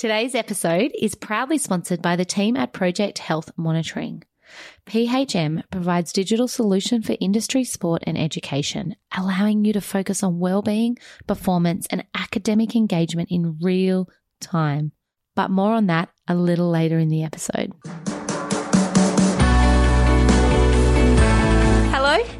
Today's episode is proudly sponsored by the team at Project Health Monitoring. PHM provides digital solution for industry, sport and education, allowing you to focus on well-being, performance and academic engagement in real time. But more on that a little later in the episode.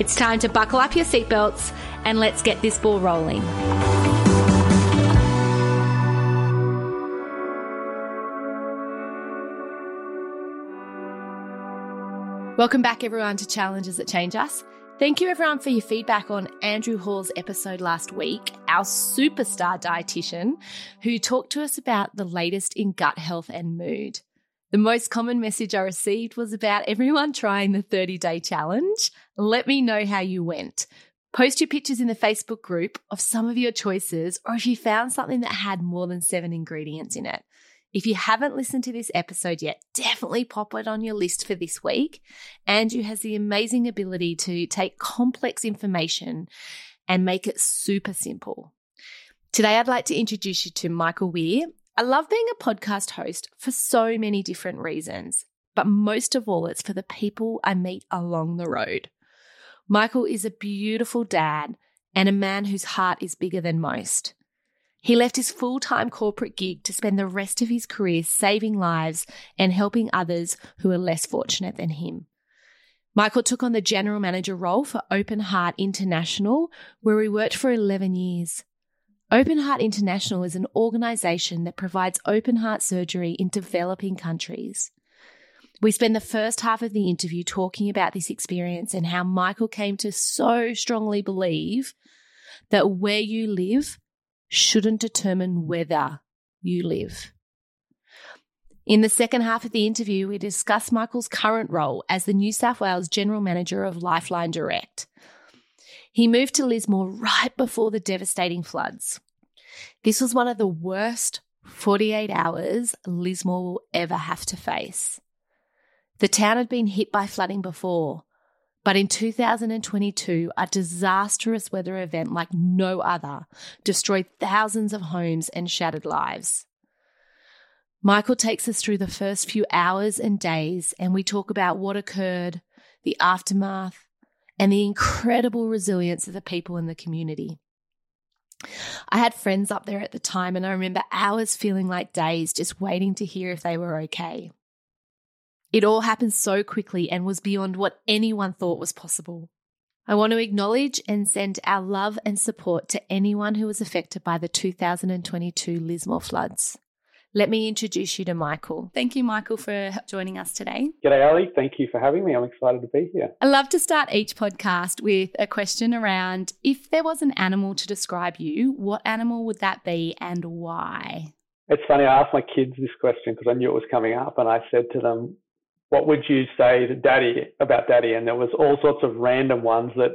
It's time to buckle up your seatbelts and let's get this ball rolling. Welcome back, everyone, to Challenges That Change Us. Thank you, everyone, for your feedback on Andrew Hall's episode last week, our superstar dietitian, who talked to us about the latest in gut health and mood. The most common message I received was about everyone trying the 30 day challenge. Let me know how you went. Post your pictures in the Facebook group of some of your choices, or if you found something that had more than seven ingredients in it. If you haven't listened to this episode yet, definitely pop it on your list for this week. Andrew has the amazing ability to take complex information and make it super simple. Today, I'd like to introduce you to Michael Were. I love being a podcast host for so many different reasons, but most of all, it's for the people I meet along the road. Michael is a beautiful dad and a man whose heart is bigger than most. He left his full time corporate gig to spend the rest of his career saving lives and helping others who are less fortunate than him. Michael took on the general manager role for Open Heart International, where he worked for 11 years. Open Heart International is an organization that provides open heart surgery in developing countries. We spend the first half of the interview talking about this experience and how Michael came to so strongly believe that where you live shouldn't determine whether you live. In the second half of the interview, we discuss Michael's current role as the New South Wales General Manager of Lifeline Direct. He moved to Lismore right before the devastating floods. This was one of the worst 48 hours Lismore will ever have to face. The town had been hit by flooding before, but in 2022, a disastrous weather event like no other destroyed thousands of homes and shattered lives. Michael takes us through the first few hours and days, and we talk about what occurred, the aftermath, and the incredible resilience of the people in the community. I had friends up there at the time, and I remember hours feeling like days just waiting to hear if they were okay. It all happened so quickly and was beyond what anyone thought was possible. I want to acknowledge and send our love and support to anyone who was affected by the 2022 Lismore floods. Let me introduce you to Michael. Thank you, Michael, for joining us today. G'day, Ali. Thank you for having me. I'm excited to be here. I love to start each podcast with a question around if there was an animal to describe you, what animal would that be and why? It's funny, I asked my kids this question because I knew it was coming up, and I said to them, what would you say to daddy about daddy? And there was all sorts of random ones that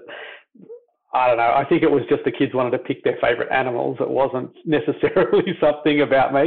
I don't know. I think it was just the kids wanted to pick their favorite animals. It wasn't necessarily something about me.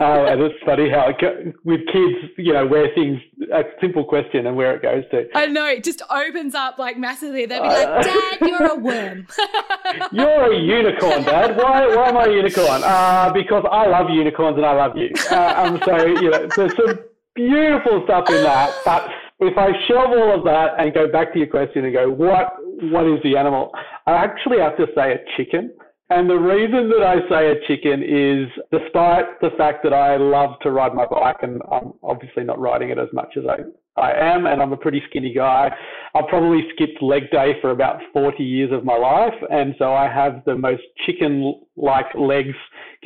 Uh, and it's funny how it go, with kids, you know, where things a simple question and where it goes to. I know it just opens up like massively. They'll be like, uh, "Dad, you're a worm." you're a unicorn, Dad. Why? Why am I a unicorn? Uh, because I love unicorns and I love you. Uh, um, so you know, there's some beautiful stuff in that. But if I shove all of that and go back to your question and go, what what is the animal? I actually have to say a chicken. And the reason that I say a chicken is despite the fact that I love to ride my bike and I'm obviously not riding it as much as I, I am, and I'm a pretty skinny guy. I've probably skipped leg day for about 40 years of my life, and so I have the most chicken-like legs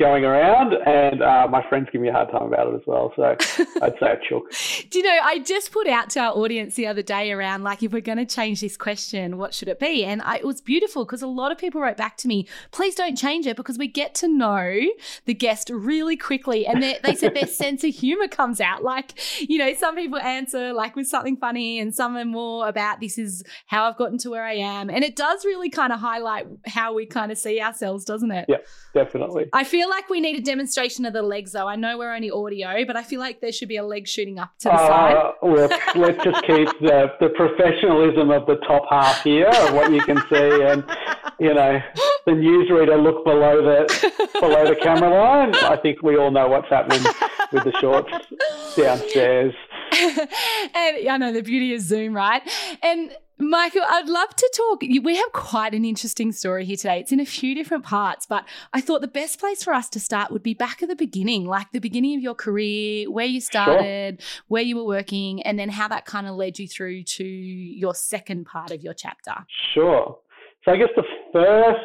going around, and uh, my friends give me a hard time about it as well. So I'd say a chook. Do you know? I just put out to our audience the other day around like if we're going to change this question, what should it be? And I, it was beautiful because a lot of people wrote back to me, please don't change it because we get to know the guest really quickly, and they said their sense of humor comes out. Like you know, some people answer like with something funny, and some are more about this is how I've gotten to where I am, and it does really kind of highlight how we kind of see ourselves, doesn't it? Yeah, definitely. I feel like we need a demonstration of the legs, though. I know we're only audio, but I feel like there should be a leg shooting up to the uh, side. Look, let's just keep the, the professionalism of the top half here of what you can see, and you know, the newsreader look below the below the camera line. I think we all know what's happening with the shorts downstairs. and I know the beauty of Zoom, right? And Michael, I'd love to talk. We have quite an interesting story here today. It's in a few different parts, but I thought the best place for us to start would be back at the beginning, like the beginning of your career, where you started, sure. where you were working, and then how that kind of led you through to your second part of your chapter. Sure. So I guess the first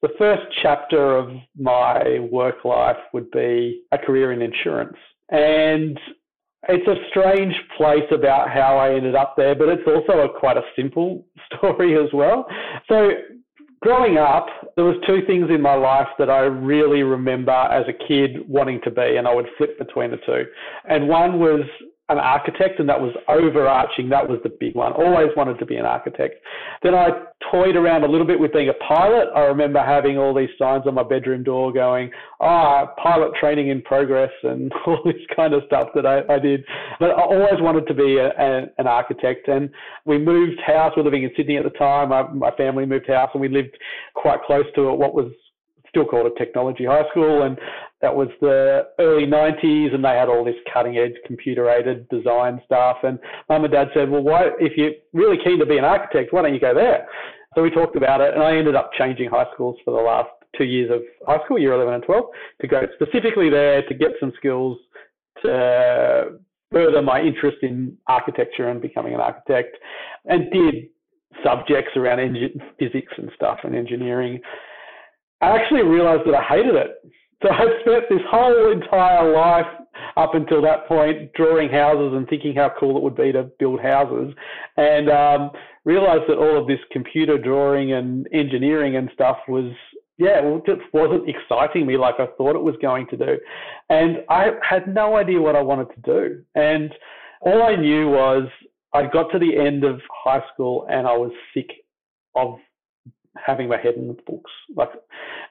the first chapter of my work life would be a career in insurance. And it's a strange place about how I ended up there, but it's also a, quite a simple story as well. So growing up, there was two things in my life that I really remember as a kid wanting to be, and I would flip between the two. And one was an architect, and that was overarching. That was the big one. Always wanted to be an architect. Then I toyed around a little bit with being a pilot. I remember having all these signs on my bedroom door going, ah, oh, pilot training in progress, and all this kind of stuff that I, I did. But I always wanted to be a, a, an architect. And we moved house. We were living in Sydney at the time. My, my family moved house, and we lived quite close to what was still called a technology high school. And that was the early 90s, and they had all this cutting edge computer aided design stuff. And mum and dad said, Well, why, if you're really keen to be an architect, why don't you go there? So we talked about it, and I ended up changing high schools for the last two years of high school, year 11 and 12, to go specifically there to get some skills to further my interest in architecture and becoming an architect, and did subjects around physics and stuff and engineering. I actually realized that I hated it. So I spent this whole entire life up until that point drawing houses and thinking how cool it would be to build houses, and um, realized that all of this computer drawing and engineering and stuff was yeah, it just wasn't exciting me like I thought it was going to do. And I had no idea what I wanted to do. And all I knew was I got to the end of high school and I was sick of having my head in the books. Like,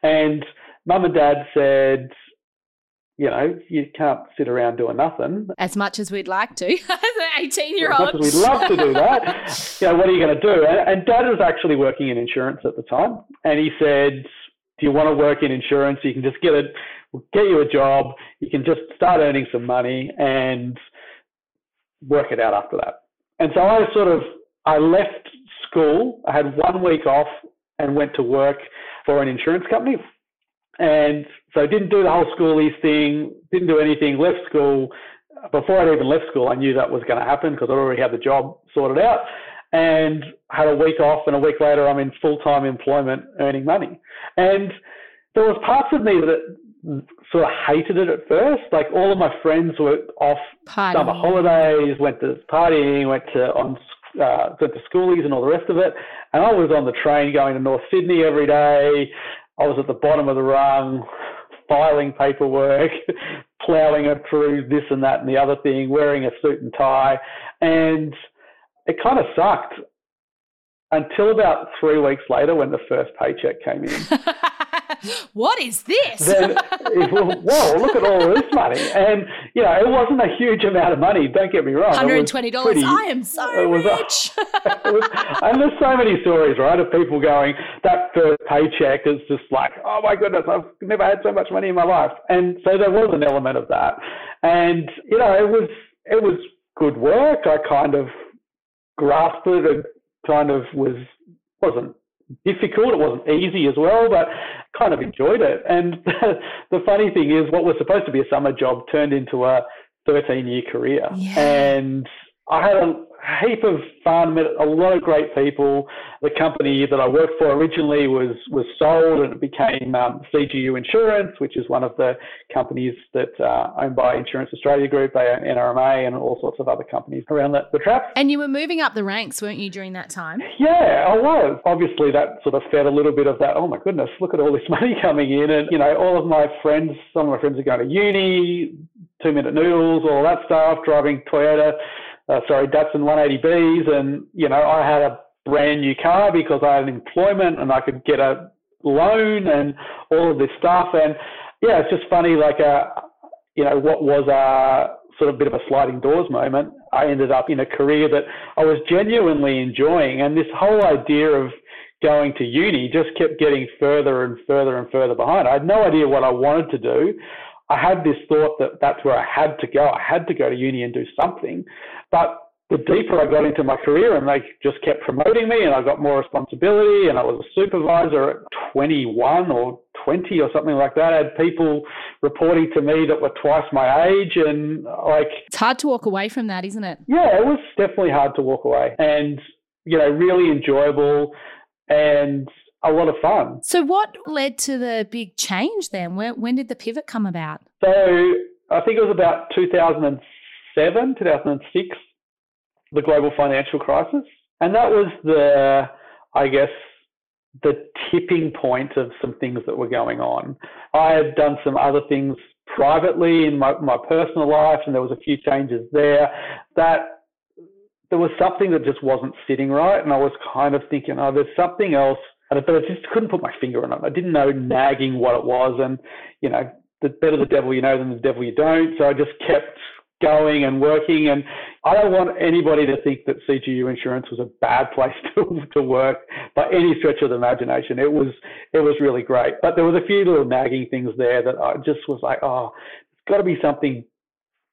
and mum and dad said, you know, you can't sit around doing nothing. As much as we'd like to, as an 18 year old. As much as we'd love to do that. you know, what are you going to do? And, and dad was actually working in insurance at the time. And he said, do you want to work in insurance? You can just get it, we'll get you a job. You can just start earning some money and work it out after that. And so I sort of, I left school. I had one week off and went to work for an insurance company. And so didn't do the whole schoolies thing, didn't do anything, left school. Before I'd even left school, I knew that was going to happen because I'd already had the job sorted out and had a week off. And a week later, I'm in full time employment earning money. And there was parts of me that sort of hated it at first. Like all of my friends were off partying. summer holidays, went to partying, went to on uh, went to schoolies and all the rest of it. And I was on the train going to North Sydney every day. I was at the bottom of the rung, filing paperwork, ploughing it through this and that and the other thing, wearing a suit and tie. And it kind of sucked until about three weeks later when the first paycheck came in. what is this? then, whoa, look at all this money. And, you know, it wasn't a huge amount of money, don't get me wrong. $120. Pretty, I am so rich. A, was, and there's so many stories, right, of people going, that first paycheck is just like, oh my goodness, I've never had so much money in my life. And so there was an element of that. And, you know, it was, it was good work. I kind of grasped it and kind of was, wasn't difficult. It wasn't easy as well, but kind of enjoyed it. And the funny thing is, what was supposed to be a summer job turned into a 13 year career. Yeah. And I had a heap of fun, met a lot of great people. The company that I worked for originally was was sold and it became um, CGU Insurance, which is one of the companies that uh, owned by Insurance Australia Group. They own NRMA and all sorts of other companies around the, the trap. And you were moving up the ranks, weren't you, during that time? Yeah, I was. Obviously, that sort of fed a little bit of that. Oh my goodness, look at all this money coming in, and you know, all of my friends, some of my friends are going to uni, two minute noodles, all that stuff, driving Toyota uh, sorry, Datsun 180Bs, and you know I had a brand new car because I had employment and I could get a loan and all of this stuff. And yeah, it's just funny, like a uh, you know what was a sort of bit of a sliding doors moment. I ended up in a career that I was genuinely enjoying, and this whole idea of going to uni just kept getting further and further and further behind. I had no idea what I wanted to do. I had this thought that that's where I had to go. I had to go to uni and do something. But the deeper I got into my career and they just kept promoting me and I got more responsibility and I was a supervisor at 21 or 20 or something like that. I had people reporting to me that were twice my age and like. It's hard to walk away from that, isn't it? Yeah, it was definitely hard to walk away and, you know, really enjoyable and a lot of fun. So, what led to the big change then? When, when did the pivot come about? So, I think it was about 2007, 2006, the global financial crisis. And that was the, I guess, the tipping point of some things that were going on. I had done some other things privately in my, my personal life, and there was a few changes there that there was something that just wasn't sitting right. And I was kind of thinking, oh, there's something else but I just couldn't put my finger on it. I didn't know nagging what it was, and you know, the better the devil you know than the devil you don't. So I just kept going and working, and I don't want anybody to think that CGU Insurance was a bad place to to work by any stretch of the imagination. It was it was really great, but there was a few little nagging things there that I just was like, oh, it's got to be something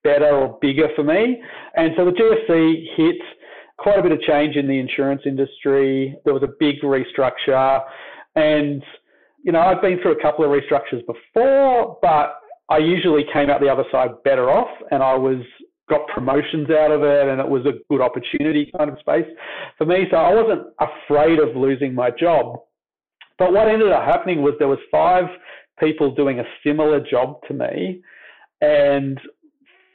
better or bigger for me. And so the GFC hit quite a bit of change in the insurance industry. There was a big restructure, and you know I've been through a couple of restructures before, but I usually came out the other side better off, and I was got promotions out of it, and it was a good opportunity kind of space for me. So I wasn't afraid of losing my job. But what ended up happening was there was five people doing a similar job to me, and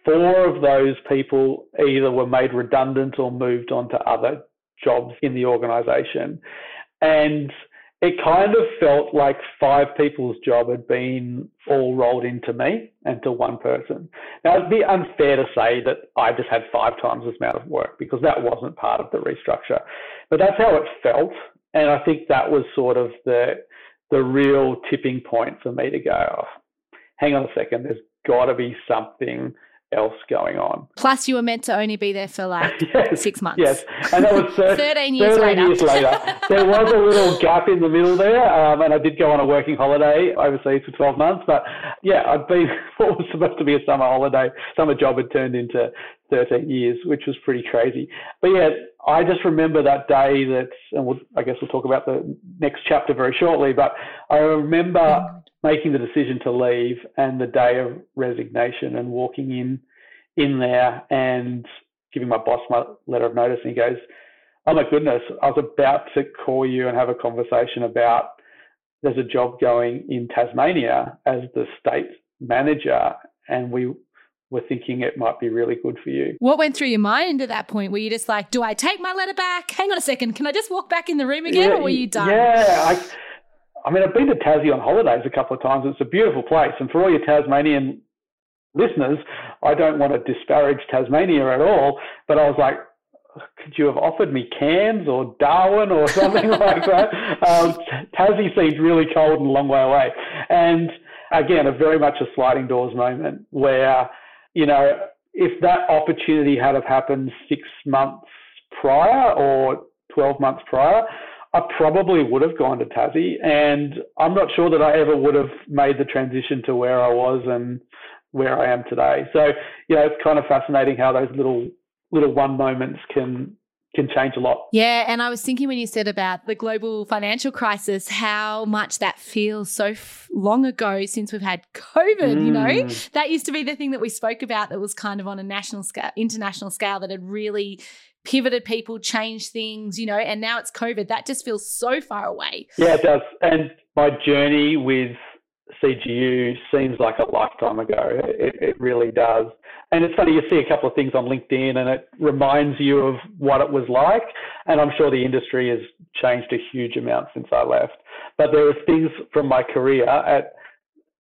four of those people either were made redundant or moved on to other jobs in the organization. And it kind of felt like five people's job had been all rolled into me and to one person. Now, it'd be unfair to say that I just had five times as amount of work because that wasn't part of the restructure. But that's how it felt. And I think that was sort of the, the real tipping point for me to go, oh, hang on a second, there's got to be something else going on. Plus, you were meant to only be there for like yes, six months. Yes, and that was 13 years 13 later. years later. there was a little gap in the middle there, um, and I did go on a working holiday overseas for 12 months. But yeah, I'd been what was supposed to be a summer holiday, summer job had turned into 13 years, which was pretty crazy. But yeah, I just remember that day that, and we'll, I guess we'll talk about the next chapter very shortly. But I remember making the decision to leave and the day of resignation and walking in in there and giving my boss my letter of notice and he goes oh my goodness i was about to call you and have a conversation about there's a job going in tasmania as the state manager and we were thinking it might be really good for you. What went through your mind at that point? Were you just like, do I take my letter back? Hang on a second, can I just walk back in the room again yeah, or were you done? Yeah, I, I mean, I've been to Tassie on holidays a couple of times. It's a beautiful place. And for all your Tasmanian listeners, I don't want to disparage Tasmania at all, but I was like, could you have offered me Cairns or Darwin or something like that? Um, Tassie seemed really cold and a long way away. And again, a very much a sliding doors moment where, you know, if that opportunity had have happened six months prior or 12 months prior, I probably would have gone to Tassie, and I'm not sure that I ever would have made the transition to where I was and where I am today. So, you know, it's kind of fascinating how those little little one moments can can change a lot. Yeah, and I was thinking when you said about the global financial crisis, how much that feels so f- long ago since we've had COVID. Mm. You know, mm. that used to be the thing that we spoke about that was kind of on a national scale, international scale, that had really pivoted people, changed things. You know, and now it's COVID. That just feels so far away. Yeah, it does. And my journey with CGU seems like a lifetime ago. It, it, really does. And it's funny, you see a couple of things on LinkedIn and it reminds you of what it was like. And I'm sure the industry has changed a huge amount since I left. But there are things from my career at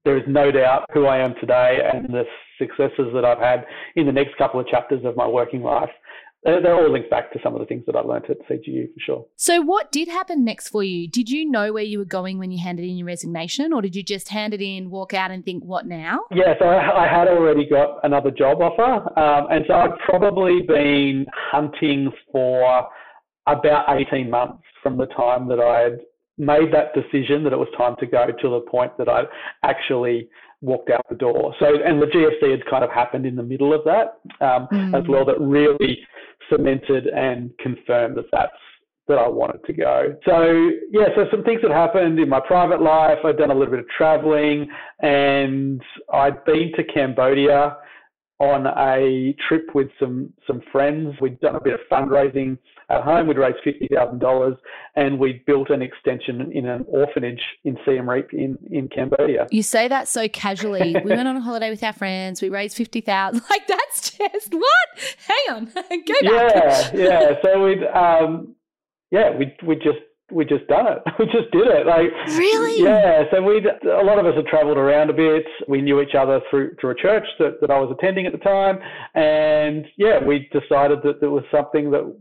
there is no doubt who I am today and the successes that I've had in the next couple of chapters of my working life they're all linked back to some of the things that I learned at CGU for sure. So, what did happen next for you? Did you know where you were going when you handed in your resignation, or did you just hand it in, walk out, and think, what now? Yeah, so I, I had already got another job offer. Um, and so I'd probably been hunting for about 18 months from the time that I'd made that decision that it was time to go to the point that I actually walked out the door. So, and the GFC had kind of happened in the middle of that um, mm. as well. That really cemented and confirmed that that's that I wanted to go. So yeah, so some things that happened in my private life. I'd done a little bit of traveling, and I'd been to Cambodia on a trip with some some friends. We'd done a bit of fundraising at home. We'd raised fifty thousand dollars, and we built an extension in an orphanage in Siem Reap in in Cambodia. You say that so casually. we went on a holiday with our friends. We raised fifty thousand. Like that's just what? Hang on, go back. Yeah, yeah. So we'd um, yeah, we we just we just done it. We just did it. Like really? Yeah. So we a lot of us had travelled around a bit. We knew each other through through a church that, that I was attending at the time, and yeah, we decided that there was something that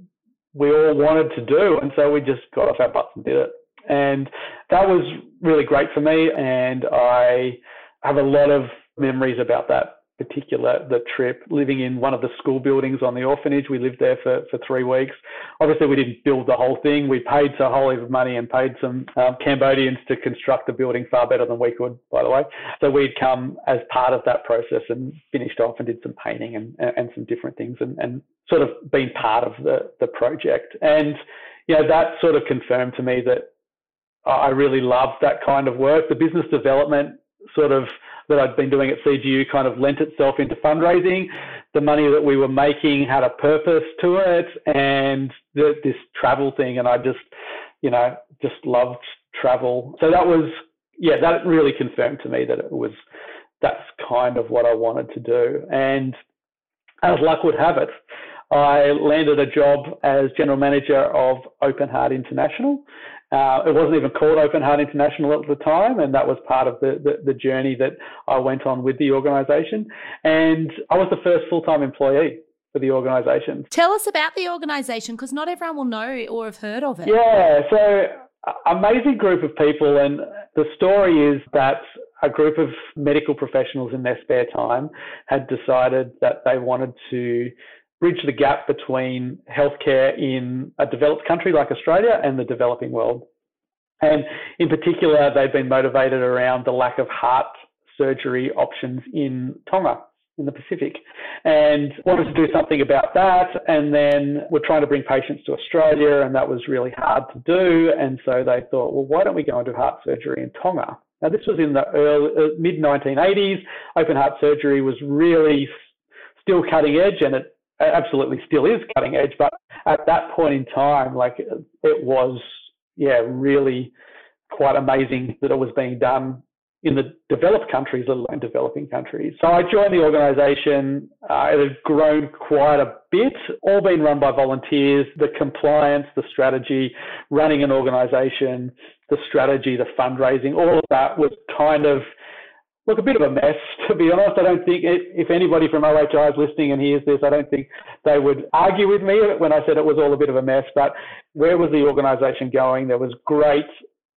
we all wanted to do, and so we just got off our butts and did it. And that was really great for me, and I have a lot of memories about that particular the trip living in one of the school buildings on the orphanage. We lived there for, for three weeks. Obviously we didn't build the whole thing. We paid a whole heap of money and paid some um, cambodians to construct the building far better than we could by the way. So we'd come as part of that process and finished off and did some painting and, and some different things and, and sort of been part of the, the project. And you know that sort of confirmed to me that I really loved that kind of work. The business development sort of that I'd been doing at CGU kind of lent itself into fundraising. The money that we were making had a purpose to it, and the, this travel thing, and I just, you know, just loved travel. So that was, yeah, that really confirmed to me that it was that's kind of what I wanted to do. And as luck would have it, I landed a job as general manager of Open Heart International, uh, it wasn't even called Open Heart International at the time, and that was part of the, the, the journey that I went on with the organisation. And I was the first full time employee for the organisation. Tell us about the organisation because not everyone will know or have heard of it. Yeah, so amazing group of people, and the story is that a group of medical professionals in their spare time had decided that they wanted to bridge the gap between healthcare in a developed country like Australia and the developing world. And in particular, they've been motivated around the lack of heart surgery options in Tonga in the Pacific and wanted to do something about that. And then we're trying to bring patients to Australia, and that was really hard to do. And so they thought, well, why don't we go and do heart surgery in Tonga? Now, this was in the early, uh, mid 1980s. Open heart surgery was really still cutting edge, and it absolutely still is cutting edge, but at that point in time, like it was, yeah, really quite amazing that it was being done in the developed countries, let alone developing countries. So I joined the organisation. Uh, it had grown quite a bit, all being run by volunteers. The compliance, the strategy, running an organisation, the strategy, the fundraising, all of that was kind of look, a bit of a mess, to be honest. I don't think it, if anybody from OHI is listening and hears this, I don't think they would argue with me when I said it was all a bit of a mess. But where was the organisation going? There was great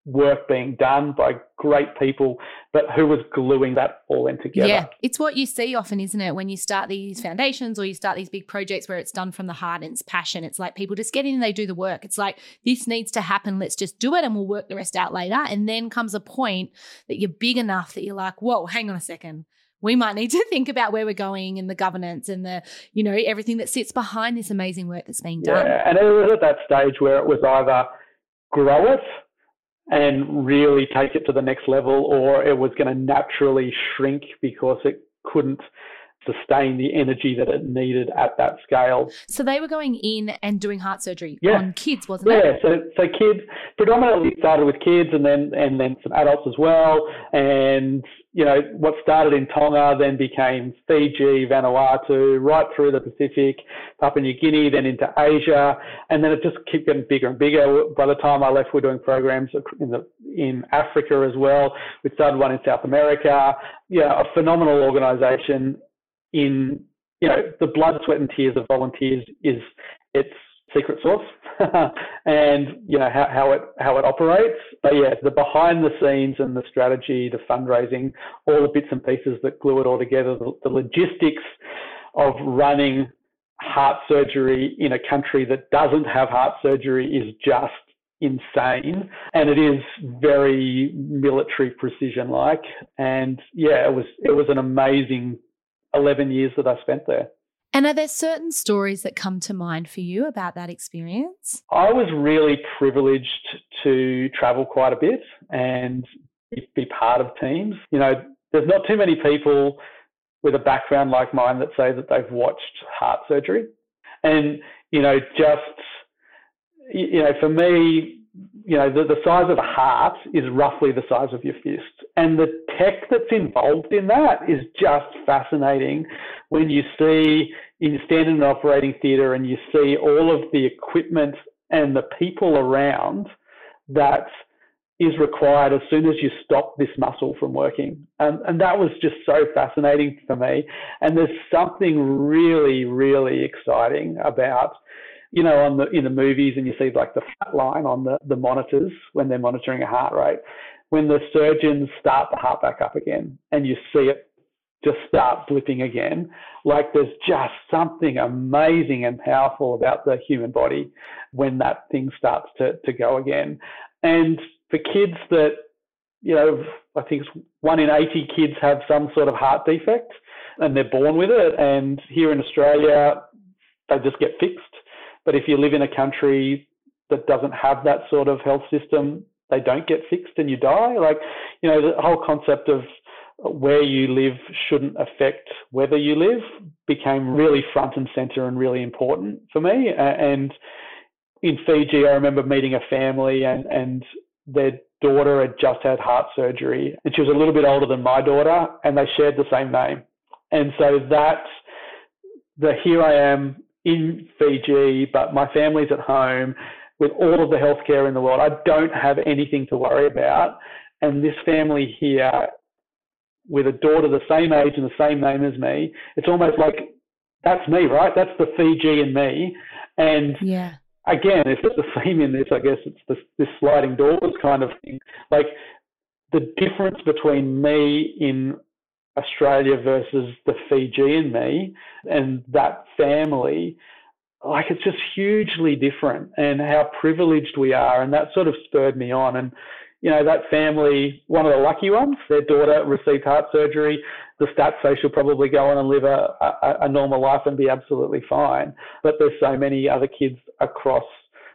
work being done by great people, but who was gluing that all in together? Yeah, it's what you see often, isn't it? When you start these foundations or you start these big projects where it's done from the heart and it's passion. It's like people just get in and they do the work. It's like, this needs to happen. Let's just do it and we'll work the rest out later. And then comes a point that you're big enough that you're like, whoa, hang on a second we might need to think about where we're going and the governance and the, you know, everything that sits behind this amazing work that's being done. Yeah, and it was at that stage where it was either grow it and really take it to the next level, or it was going to naturally shrink because it couldn't sustain the energy that it needed at that scale. So they were going in and doing heart surgery yeah. on kids, wasn't yeah. it? Yeah, so so kids predominantly started with kids and then and then some adults as well. And you know, what started in Tonga then became Fiji, Vanuatu, right through the Pacific, Papua New Guinea, then into Asia, and then it just kept getting bigger and bigger. By the time I left, we we're doing programs in the in Africa as well. We started one in South America. Yeah, a phenomenal organisation in you know the blood, sweat, and tears of volunteers is its secret sauce, and you know how, how it how it operates. But yeah, the behind the scenes and the strategy, the fundraising, all the bits and pieces that glue it all together, the, the logistics of running heart surgery in a country that doesn't have heart surgery is just insane and it is very military precision like and yeah it was it was an amazing 11 years that I spent there. And are there certain stories that come to mind for you about that experience? I was really privileged to travel quite a bit and be part of teams. You know, there's not too many people with a background like mine that say that they've watched heart surgery. And, you know, just, you know, for me, you know, the, the size of a heart is roughly the size of your fist. And the tech that's involved in that is just fascinating when you see, in an operating theatre and you see all of the equipment and the people around that is required as soon as you stop this muscle from working. And, and that was just so fascinating for me. And there's something really, really exciting about you know, on the in the movies, and you see like the flat line on the, the monitors when they're monitoring a heart rate. When the surgeons start the heart back up again, and you see it just start blipping again, like there's just something amazing and powerful about the human body when that thing starts to to go again. And for kids that, you know, I think one in 80 kids have some sort of heart defect, and they're born with it. And here in Australia, they just get fixed but if you live in a country that doesn't have that sort of health system, they don't get fixed and you die. Like, you know, the whole concept of where you live shouldn't affect whether you live became really front and center and really important for me. And in Fiji, I remember meeting a family and, and their daughter had just had heart surgery and she was a little bit older than my daughter and they shared the same name. And so that the here I am in Fiji, but my family's at home with all of the healthcare in the world. I don't have anything to worry about. And this family here, with a daughter the same age and the same name as me, it's almost like that's me, right? That's the Fiji in me. And yeah. again, if it's the theme in this, I guess it's this, this sliding doors kind of thing. Like the difference between me in Australia versus the Fijian me and that family, like it's just hugely different and how privileged we are. And that sort of spurred me on. And, you know, that family, one of the lucky ones, their daughter received heart surgery. The stats say she'll probably go on and live a, a, a normal life and be absolutely fine. But there's so many other kids across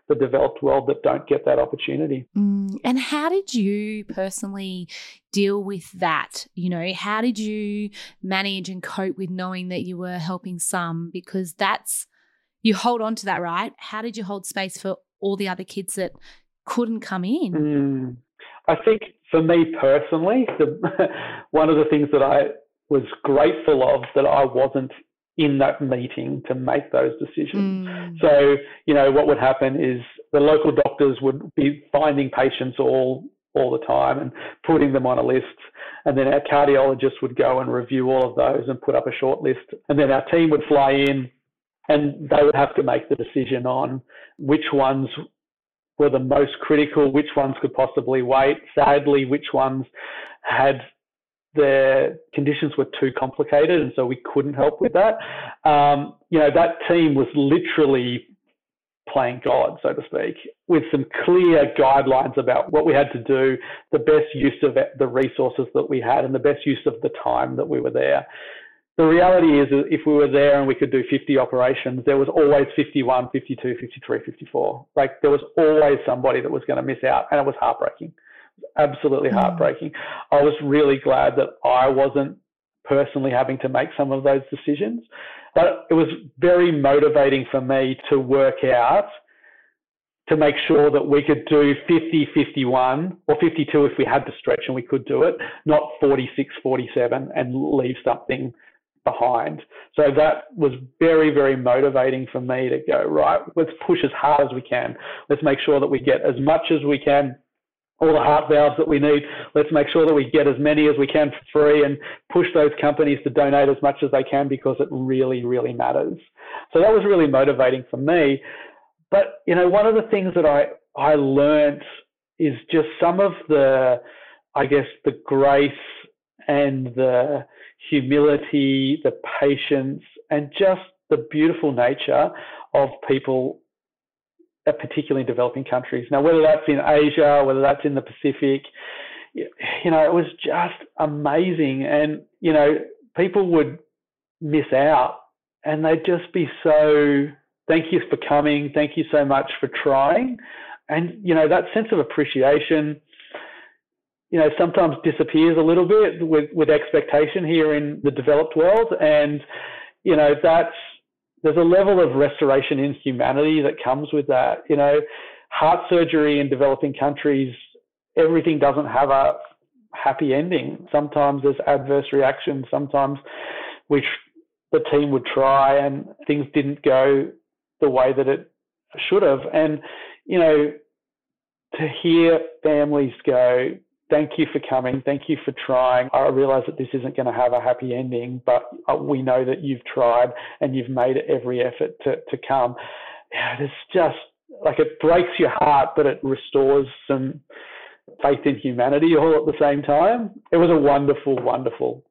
the developed world that don't get that opportunity. Mm, and how did you personally deal with that? You know, how did you manage and cope with knowing that you were helping some? Because that's, you hold on to that, right? How did you hold space for all the other kids that couldn't come in? Mm, I think for me personally, the, one of the things that I was grateful of that I wasn't in that meeting to make those decisions. Mm. So, you know, what would happen is the local doctors would be finding patients all all the time and putting them on a list. And then our cardiologist would go and review all of those and put up a short list. And then our team would fly in and they would have to make the decision on which ones were the most critical, which ones could possibly wait. Sadly, which ones had the conditions were too complicated, and so we couldn't help with that. Um, you know, that team was literally playing God, so to speak, with some clear guidelines about what we had to do, the best use of the resources that we had, and the best use of the time that we were there. The reality is, if we were there and we could do 50 operations, there was always 51, 52, 53, 54. Like there was always somebody that was going to miss out, and it was heartbreaking. Absolutely mm. heartbreaking. I was really glad that I wasn't personally having to make some of those decisions. But it was very motivating for me to work out to make sure that we could do 50, 51 or 52 if we had to stretch and we could do it, not 46, 47 and leave something behind. So that was very, very motivating for me to go, right, let's push as hard as we can. Let's make sure that we get as much as we can all the heart valves that we need. Let's make sure that we get as many as we can for free and push those companies to donate as much as they can because it really, really matters. So that was really motivating for me. But, you know, one of the things that I, I learned is just some of the, I guess, the grace and the humility, the patience, and just the beautiful nature of people particularly in developing countries. Now, whether that's in Asia, whether that's in the Pacific, you know, it was just amazing. And, you know, people would miss out and they'd just be so, thank you for coming. Thank you so much for trying. And, you know, that sense of appreciation, you know, sometimes disappears a little bit with, with expectation here in the developed world. And, you know, that's, there's a level of restoration in humanity that comes with that. You know, heart surgery in developing countries, everything doesn't have a happy ending. Sometimes there's adverse reactions. Sometimes which the team would try and things didn't go the way that it should have. And, you know, to hear families go, thank you for coming. Thank you for trying. I realize that this isn't going to have a happy ending, but uh, we know that you've tried and you've made every effort to, to come. Yeah, it's just like it breaks your heart, but it restores some faith in humanity all at the same time. It was a wonderful, wonderful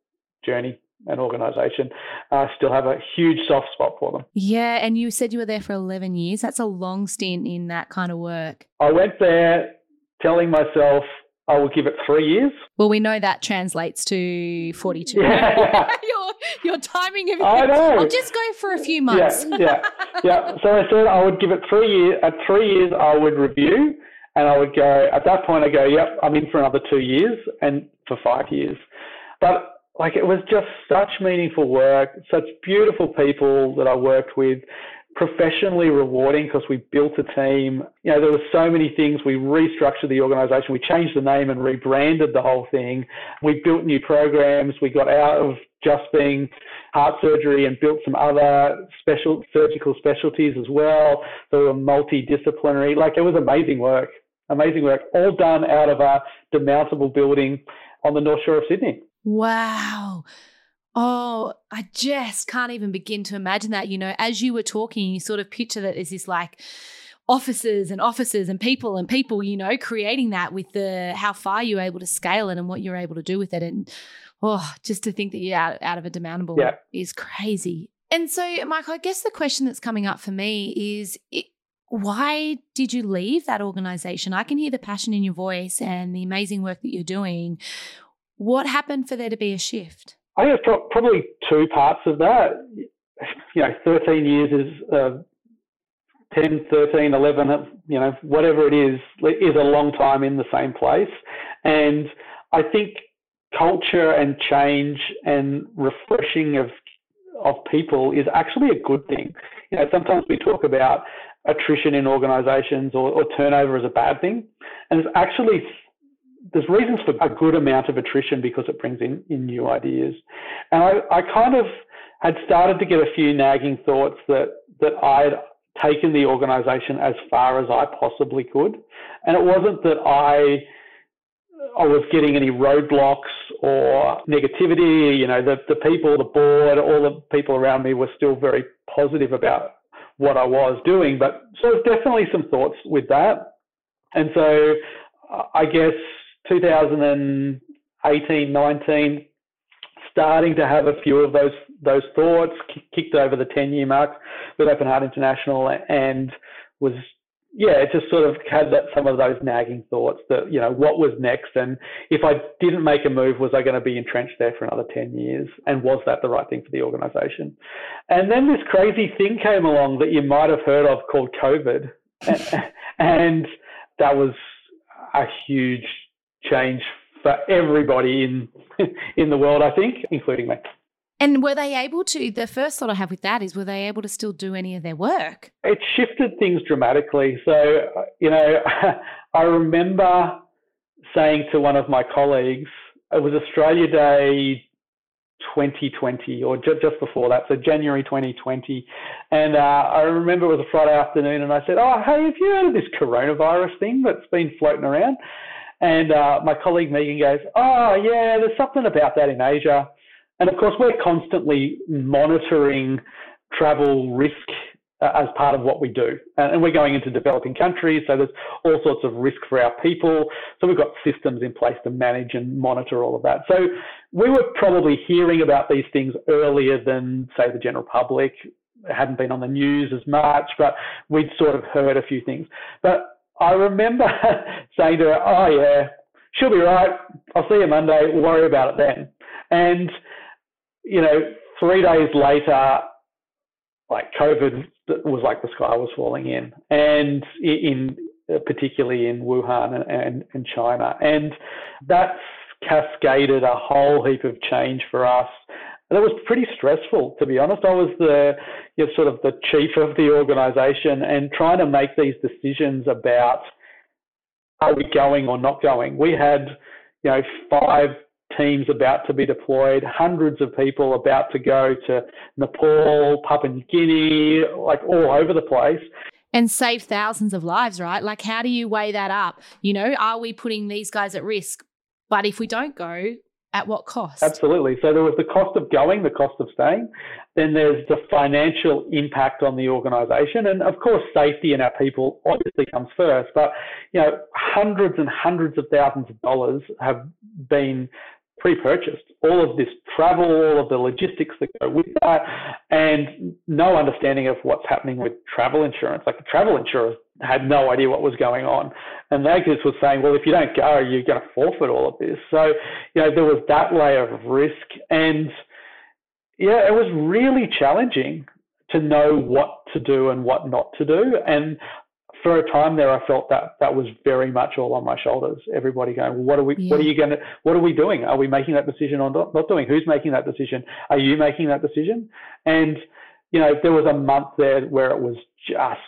journey and organisation. I still have a huge soft spot for them. Yeah, and you said you were there for 11 years. That's a long stint in that kind of work. I went there telling myself I will give it three years. Well, we know that translates to 42. Yeah. your, your timing of I know. I'll just go for a few months. Yeah, yeah, yeah. So I said I would give it three years. At three years, I would review, and I would go. At that point, I go, "Yep, I'm in for another two years, and for five years." But like, it was just such meaningful work, such beautiful people that I worked with professionally rewarding because we built a team. You know, there were so many things. We restructured the organization. We changed the name and rebranded the whole thing. We built new programs. We got out of just being heart surgery and built some other special surgical specialties as well. They were multidisciplinary. Like it was amazing work. Amazing work. All done out of a demountable building on the North Shore of Sydney. Wow. Oh, I just can't even begin to imagine that. You know, as you were talking, you sort of picture that as this like offices and offices and people and people, you know, creating that with the how far you're able to scale it and what you're able to do with it. And oh, just to think that you're out, out of a demountable yeah. is crazy. And so, Michael, I guess the question that's coming up for me is it, why did you leave that organization? I can hear the passion in your voice and the amazing work that you're doing. What happened for there to be a shift? I think it's probably two parts of that. You know, 13 years is uh, 10, 13, 11, you know, whatever it is, is a long time in the same place. And I think culture and change and refreshing of of people is actually a good thing. You know, sometimes we talk about attrition in organizations or, or turnover as a bad thing. And it's actually there's reasons for a good amount of attrition because it brings in, in new ideas. And I, I kind of had started to get a few nagging thoughts that, that I'd taken the organization as far as I possibly could. And it wasn't that I I was getting any roadblocks or negativity. You know, the, the people, the board, all the people around me were still very positive about what I was doing, but so there's definitely some thoughts with that. And so I guess 2018, 19, starting to have a few of those those thoughts, kicked over the 10 year mark with Open Heart International, and was yeah, it just sort of had that, some of those nagging thoughts that, you know, what was next? And if I didn't make a move, was I going to be entrenched there for another 10 years? And was that the right thing for the organization? And then this crazy thing came along that you might have heard of called COVID. and that was a huge change for everybody in, in the world, I think, including me. And were they able to? The first thought I have with that is, were they able to still do any of their work? It shifted things dramatically. So, you know, I remember saying to one of my colleagues, it was Australia Day 2020 or just, just before that, so January 2020. And uh, I remember it was a Friday afternoon, and I said, Oh, hey, have you heard of this coronavirus thing that's been floating around? And uh, my colleague Megan goes, Oh, yeah, there's something about that in Asia. And of course, we're constantly monitoring travel risk uh, as part of what we do. And, we're going into developing countries, so there's all sorts of risk for our people. So we've got systems in place to manage and monitor all of that. So we were probably hearing about these things earlier than, say, the general public. It hadn't been on the news as much, but we'd sort of heard a few things. But I remember saying to her, Oh, yeah, she'll be right. I'll see you Monday. We'll worry about it then. And you know, three days later, like COVID was like the sky was falling in, and in uh, particularly in Wuhan and, and, and China, and that's cascaded a whole heap of change for us. And it was pretty stressful, to be honest. I was the you know, sort of the chief of the organisation and trying to make these decisions about are we going or not going. We had you know five teams about to be deployed, hundreds of people about to go to Nepal, Papua New Guinea, like all over the place. And save thousands of lives, right? Like, how do you weigh that up? You know, are we putting these guys at risk? But if we don't go, at what cost? Absolutely. So there was the cost of going, the cost of staying. Then there's the financial impact on the organisation, and of course, safety and our people obviously comes first. But you know, hundreds and hundreds of thousands of dollars have been pre-purchased. All of this travel, all of the logistics that go with that, and no understanding of what's happening with travel insurance. Like the travel insurers had no idea what was going on, and they just was saying, well, if you don't go, you're going to forfeit all of this. So, you know, there was that layer of risk, and yeah, it was really challenging to know what to do and what not to do. And for a time there, I felt that that was very much all on my shoulders. Everybody going, well, what are we? Yeah. What are you going to? What are we doing? Are we making that decision or not, not doing? Who's making that decision? Are you making that decision? And you know, there was a month there where it was just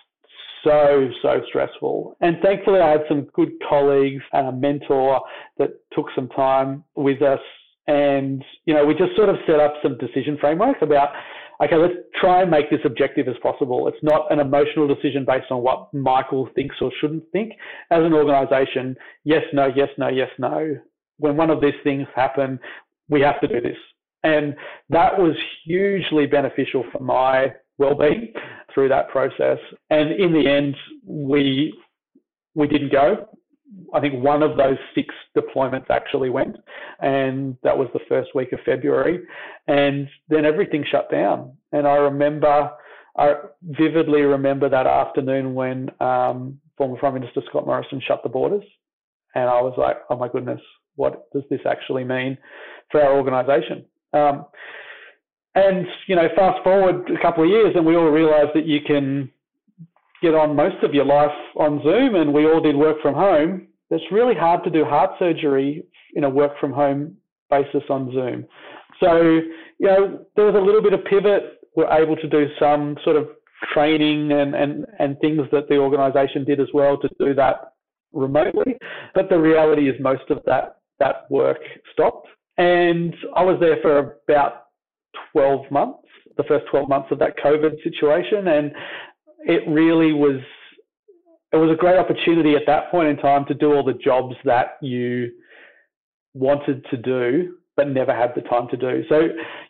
so so stressful. And thankfully, I had some good colleagues and a mentor that took some time with us. And you know, we just sort of set up some decision frameworks about okay, let's try and make this objective as possible. It's not an emotional decision based on what Michael thinks or shouldn't think. As an organization, yes, no, yes, no, yes, no. When one of these things happen, we have to do this. And that was hugely beneficial for my well-being through that process. And in the end, we we didn't go. I think one of those six deployments actually went, and that was the first week of February. And then everything shut down. And I remember, I vividly remember that afternoon when um, former Prime Minister Scott Morrison shut the borders. And I was like, oh my goodness, what does this actually mean for our organisation? Um, and, you know, fast forward a couple of years and we all realised that you can get on most of your life on Zoom and we all did work from home, it's really hard to do heart surgery in a work from home basis on Zoom. So, you know, there was a little bit of pivot. We're able to do some sort of training and, and, and things that the organization did as well to do that remotely. But the reality is most of that, that work stopped. And I was there for about 12 months, the first 12 months of that COVID situation. And it really was it was a great opportunity at that point in time to do all the jobs that you wanted to do but never had the time to do. So,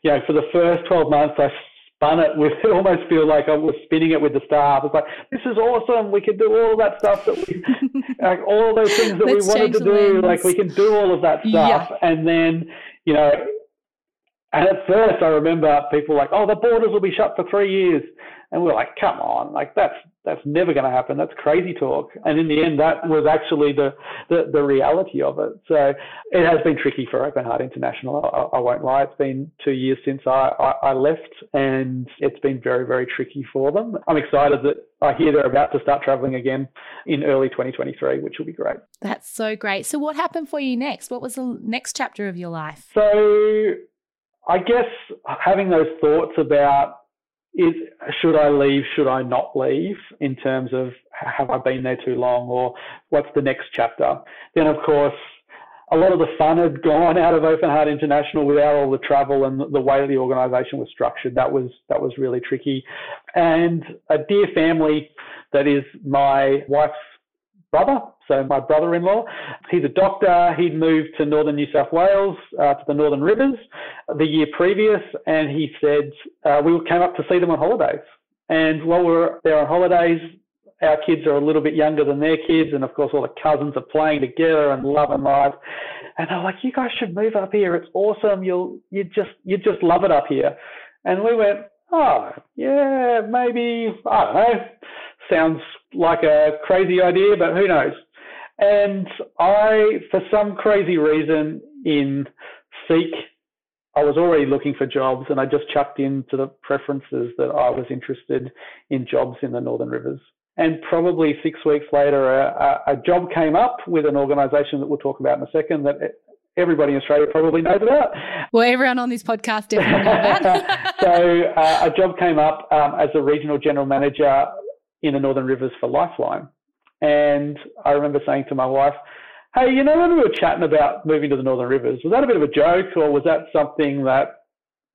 you know, for the first 12 months, I spun it with, it almost feel like I was spinning it with the staff. It's like, this is awesome. We can do all that stuff that we, like all those things that Let's we wanted to do. Lens. Like we can do all of that stuff. Yeah. And then, you know, and at first I remember people like, oh, the borders will be shut for three years. And we we're like, come on, like that's that's never going to happen. That's crazy talk. And in the end, that was actually the, the, the reality of it. So it has been tricky for Open Heart International. I, I won't lie. It's been two years since I, I, I, left and it's been very, very tricky for them. I'm excited that I hear they're about to start traveling again in early 2023, which will be great. That's so great. So what happened for you next? What was the next chapter of your life? So I guess having those thoughts about is should I leave? Should I not leave? In terms of have I been there too long, or what's the next chapter? Then, of course, a lot of the fun had gone out of Open Heart International without all the travel and the way the organisation was structured. That was that was really tricky. And a dear family that is my wife's brother, so my brother-in-law. He's a doctor. He'd moved to northern New South Wales, uh, to the Northern Rivers, the year previous, and he said uh, we came up to see them on holidays. And while we were there on holidays, our kids are a little bit younger than their kids, and of course all the cousins are playing together and loving life. And they're like, "You guys should move up here. It's awesome. You'll you just you just love it up here." And we went, "Oh yeah, maybe I don't know." sounds like a crazy idea, but who knows? And I, for some crazy reason in Seek, I was already looking for jobs and I just chucked into the preferences that I was interested in jobs in the Northern Rivers. And probably six weeks later, a, a job came up with an organisation that we'll talk about in a second that everybody in Australia probably knows about. Well, everyone on this podcast definitely knows that. so uh, a job came up um, as a regional general manager in the Northern Rivers for Lifeline. And I remember saying to my wife, hey, you know, when we were chatting about moving to the Northern Rivers, was that a bit of a joke or was that something that,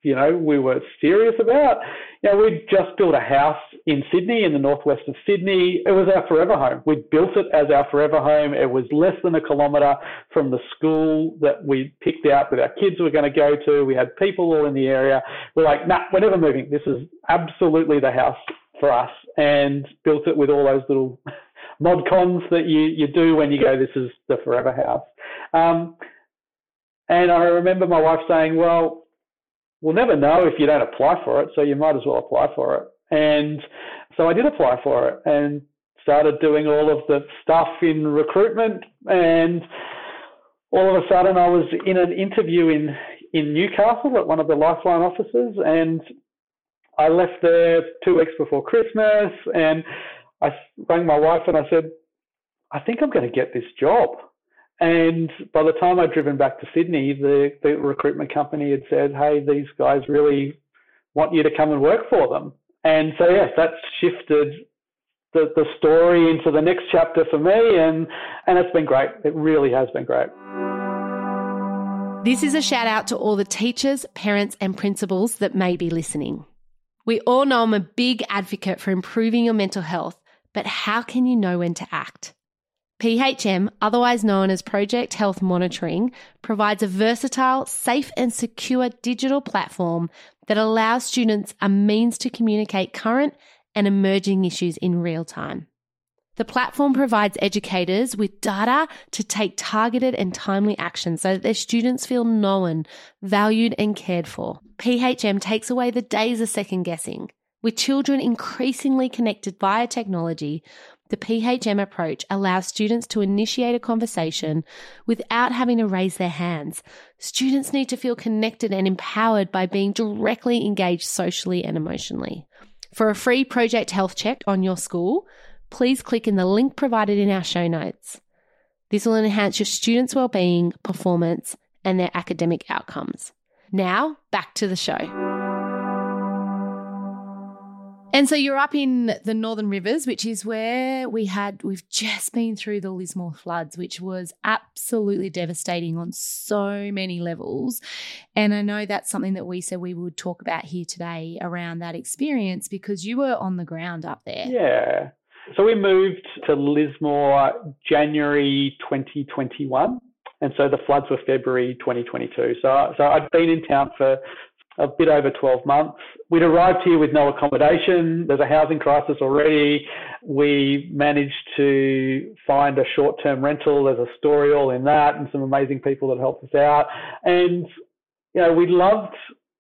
you know, we were serious about? You know, we'd just built a house in Sydney, in the northwest of Sydney. It was our forever home. We'd built it as our forever home. It was less than a kilometre from the school that we picked out that our kids were going to go to. We had people all in the area. We're like, nah, we're never moving. This is absolutely the house for us and built it with all those little mod cons that you, you do when you go, this is the forever house. Um, and I remember my wife saying, well, we'll never know if you don't apply for it, so you might as well apply for it. And so I did apply for it and started doing all of the stuff in recruitment. And all of a sudden, I was in an interview in, in Newcastle at one of the Lifeline offices, and I left there two weeks before Christmas and I rang my wife and I said, I think I'm going to get this job. And by the time I'd driven back to Sydney, the, the recruitment company had said, hey, these guys really want you to come and work for them. And so, yes, that's shifted the, the story into the next chapter for me. And, and it's been great. It really has been great. This is a shout out to all the teachers, parents, and principals that may be listening. We all know I'm a big advocate for improving your mental health, but how can you know when to act? PHM, otherwise known as Project Health Monitoring, provides a versatile, safe, and secure digital platform that allows students a means to communicate current and emerging issues in real time. The platform provides educators with data to take targeted and timely action so that their students feel known, valued, and cared for. PHM takes away the days of second guessing. With children increasingly connected via technology, the PHM approach allows students to initiate a conversation without having to raise their hands. Students need to feel connected and empowered by being directly engaged socially and emotionally. For a free project health check on your school, please click in the link provided in our show notes. This will enhance your students' well-being, performance, and their academic outcomes. Now, back to the show. And so you're up in the Northern Rivers, which is where we had, we've just been through the Lismore floods, which was absolutely devastating on so many levels. And I know that's something that we said we would talk about here today around that experience because you were on the ground up there. Yeah. So we moved to Lismore January 2021. And so the floods were February 2022. So, so I'd been in town for a bit over 12 months. We'd arrived here with no accommodation. There's a housing crisis already. We managed to find a short term rental. There's a story all in that and some amazing people that helped us out. And, you know, we loved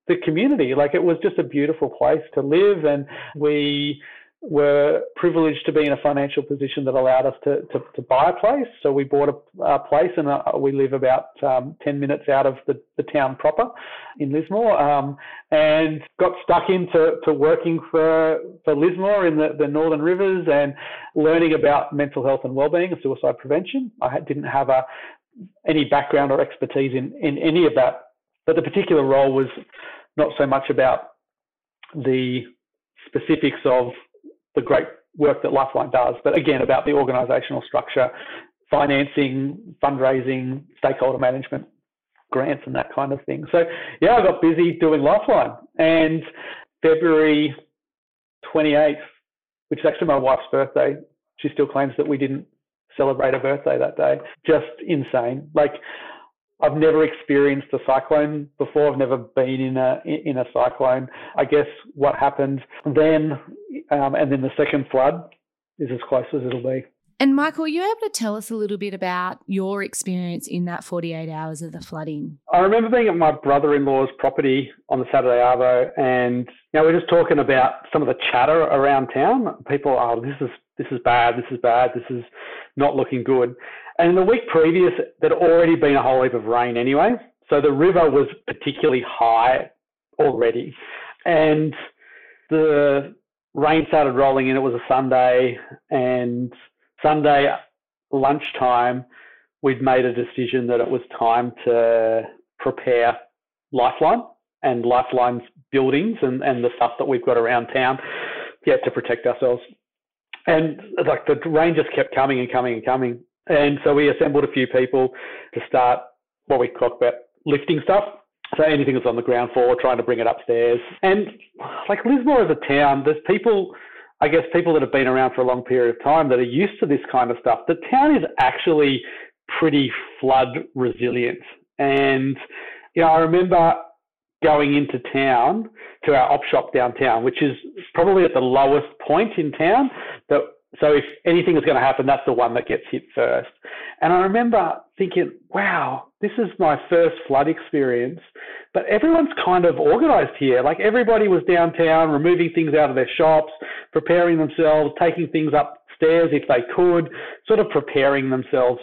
the community. Like it was just a beautiful place to live, and we were privileged to be in a financial position that allowed us to, to, to buy a place. So we bought a, a place and uh, we live about um, 10 minutes out of the, the town proper in Lismore um, and got stuck into to working for, for Lismore in the, the Northern Rivers and learning about mental health and wellbeing and suicide prevention. I didn't have a, any background or expertise in, in any of that, but the particular role was not so much about the specifics of the great work that Lifeline does, but again, about the organisational structure, financing, fundraising, stakeholder management, grants, and that kind of thing. So, yeah, I got busy doing Lifeline. And February 28th, which is actually my wife's birthday, she still claims that we didn't celebrate a birthday that day. Just insane. Like, I've never experienced a cyclone before. I've never been in a in a cyclone. I guess what happened then, um, and then the second flood, is as close as it'll be. And Michael, are you able to tell us a little bit about your experience in that 48 hours of the flooding? I remember being at my brother-in-law's property on the Saturday Arvo, and you know we're just talking about some of the chatter around town. People, oh, this is this is bad, this is bad, this is not looking good. And the week previous, there'd already been a whole heap of rain anyway. So the river was particularly high already. And the rain started rolling in. It was a Sunday. And Sunday lunchtime, we'd made a decision that it was time to prepare Lifeline and Lifeline's buildings and, and the stuff that we've got around town yeah, to protect ourselves. And like the rain just kept coming and coming and coming. And so we assembled a few people to start what we talk about lifting stuff. So anything that's on the ground floor, trying to bring it upstairs. And like Lismore as a town, there's people, I guess people that have been around for a long period of time that are used to this kind of stuff. The town is actually pretty flood resilient. And, you know, I remember going into town to our op shop downtown, which is probably at the lowest point in town that so if anything is going to happen, that's the one that gets hit first. And I remember thinking, wow, this is my first flood experience, but everyone's kind of organized here. Like everybody was downtown, removing things out of their shops, preparing themselves, taking things upstairs if they could, sort of preparing themselves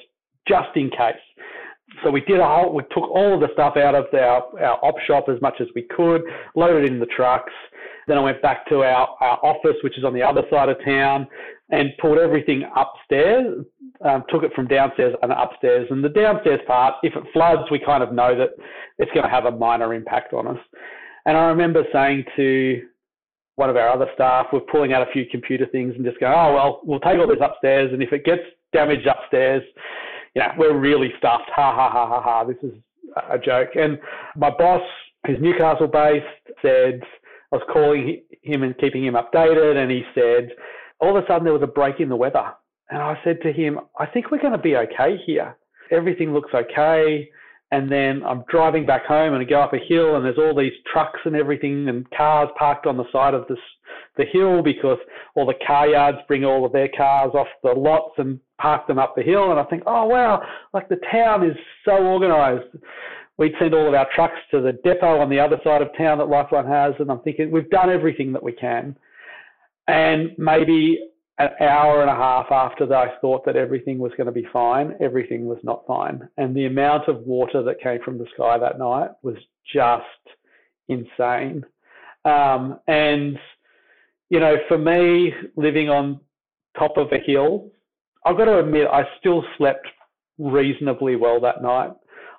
just in case. So we did a whole, we took all of the stuff out of our, our op shop as much as we could, loaded it in the trucks. Then I went back to our, our office, which is on the other side of town, and pulled everything upstairs, um, took it from downstairs and upstairs. And the downstairs part, if it floods, we kind of know that it's going to have a minor impact on us. And I remember saying to one of our other staff, we're pulling out a few computer things and just going, oh, well, we'll take all this upstairs. And if it gets damaged upstairs, you know, we're really stuffed. Ha, ha, ha, ha, ha. This is a joke. And my boss, who's Newcastle based, said, I was calling him and keeping him updated. And he said, all of a sudden there was a break in the weather. And I said to him, I think we're going to be okay here. Everything looks okay. And then I'm driving back home and I go up a hill and there's all these trucks and everything and cars parked on the side of this, the hill because all the car yards bring all of their cars off the lots and park them up the hill. And I think, oh wow, like the town is so organized. We'd send all of our trucks to the depot on the other side of town that Lifeline has. And I'm thinking, we've done everything that we can. And maybe an hour and a half after that, I thought that everything was going to be fine, everything was not fine. And the amount of water that came from the sky that night was just insane. Um, and, you know, for me, living on top of a hill, I've got to admit, I still slept reasonably well that night.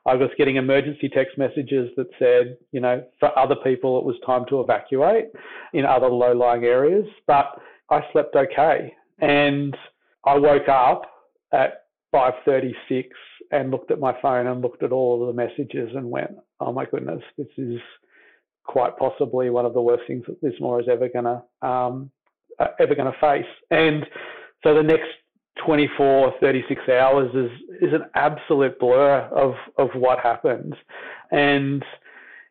I was getting emergency text messages that said, you know, for other people it was time to evacuate in other low-lying areas, but I slept okay. And I woke up at 5:36 and looked at my phone and looked at all of the messages and went, "Oh my goodness, this is quite possibly one of the worst things that Lismore is ever gonna um, uh, ever gonna face." And so the next 24, 36 hours is is an absolute blur of of what happens, and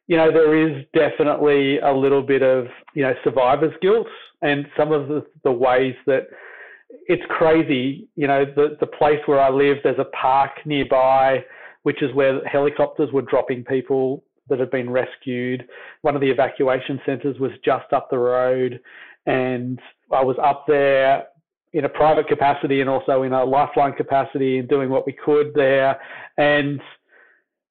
you know there is definitely a little bit of you know survivor's guilt, and some of the, the ways that it's crazy. You know the the place where I live, there's a park nearby, which is where helicopters were dropping people that had been rescued. One of the evacuation centres was just up the road, and I was up there in a private capacity and also in a lifeline capacity and doing what we could there. And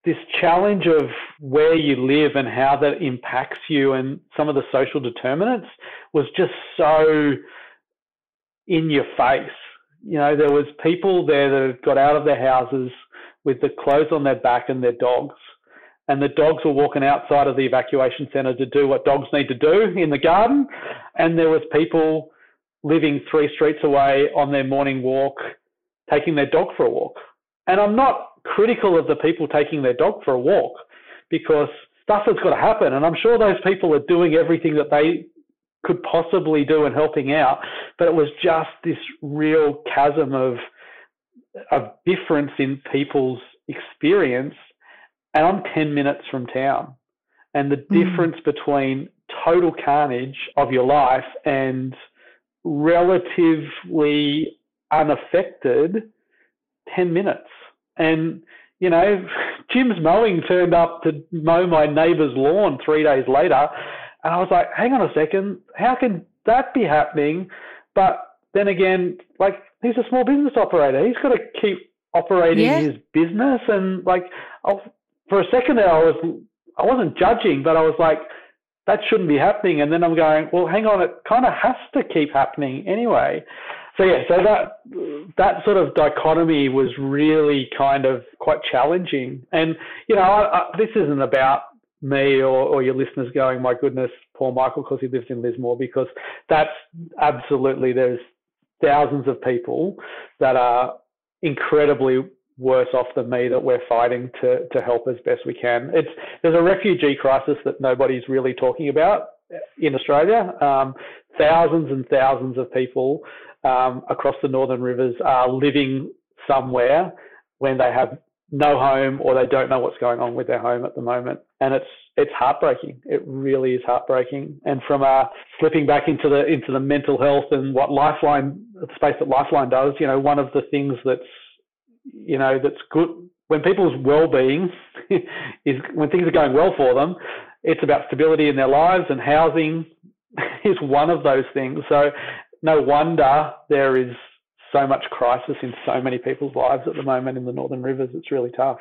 this challenge of where you live and how that impacts you and some of the social determinants was just so in your face. You know, there was people there that got out of their houses with the clothes on their back and their dogs. And the dogs were walking outside of the evacuation centre to do what dogs need to do in the garden. And there was people living three streets away on their morning walk, taking their dog for a walk. And I'm not critical of the people taking their dog for a walk because stuff has got to happen. And I'm sure those people are doing everything that they could possibly do and helping out. But it was just this real chasm of, of difference in people's experience. And I'm 10 minutes from town. And the mm. difference between total carnage of your life and relatively unaffected 10 minutes. And, you know, Jim's mowing turned up to mow my neighbour's lawn three days later. And I was like, hang on a second, how can that be happening? But then again, like, he's a small business operator. He's got to keep operating yeah. his business. And, like, I'll, for a second there, I was, I wasn't judging, but I was like, that shouldn't be happening. And then I'm going, well, hang on, it kind of has to keep happening anyway. So yeah, so that that sort of dichotomy was really kind of quite challenging. And you know, I, I, this isn't about me or, or your listeners going, my goodness, Paul Michael, because he lives in Lismore, because that's absolutely there's thousands of people that are incredibly worse off than me that we're fighting to, to help as best we can. It's there's a refugee crisis that nobody's really talking about in Australia. Um, thousands and thousands of people um, across the northern rivers are living somewhere when they have no home or they don't know what's going on with their home at the moment, and it's it's heartbreaking. It really is heartbreaking. And from uh, slipping back into the into the mental health and what Lifeline, the space that Lifeline does, you know, one of the things that's you know, that's good when people's well-being is when things are going well for them. It's about stability in their lives, and housing is one of those things. So, no wonder there is so much crisis in so many people's lives at the moment in the Northern Rivers. It's really tough.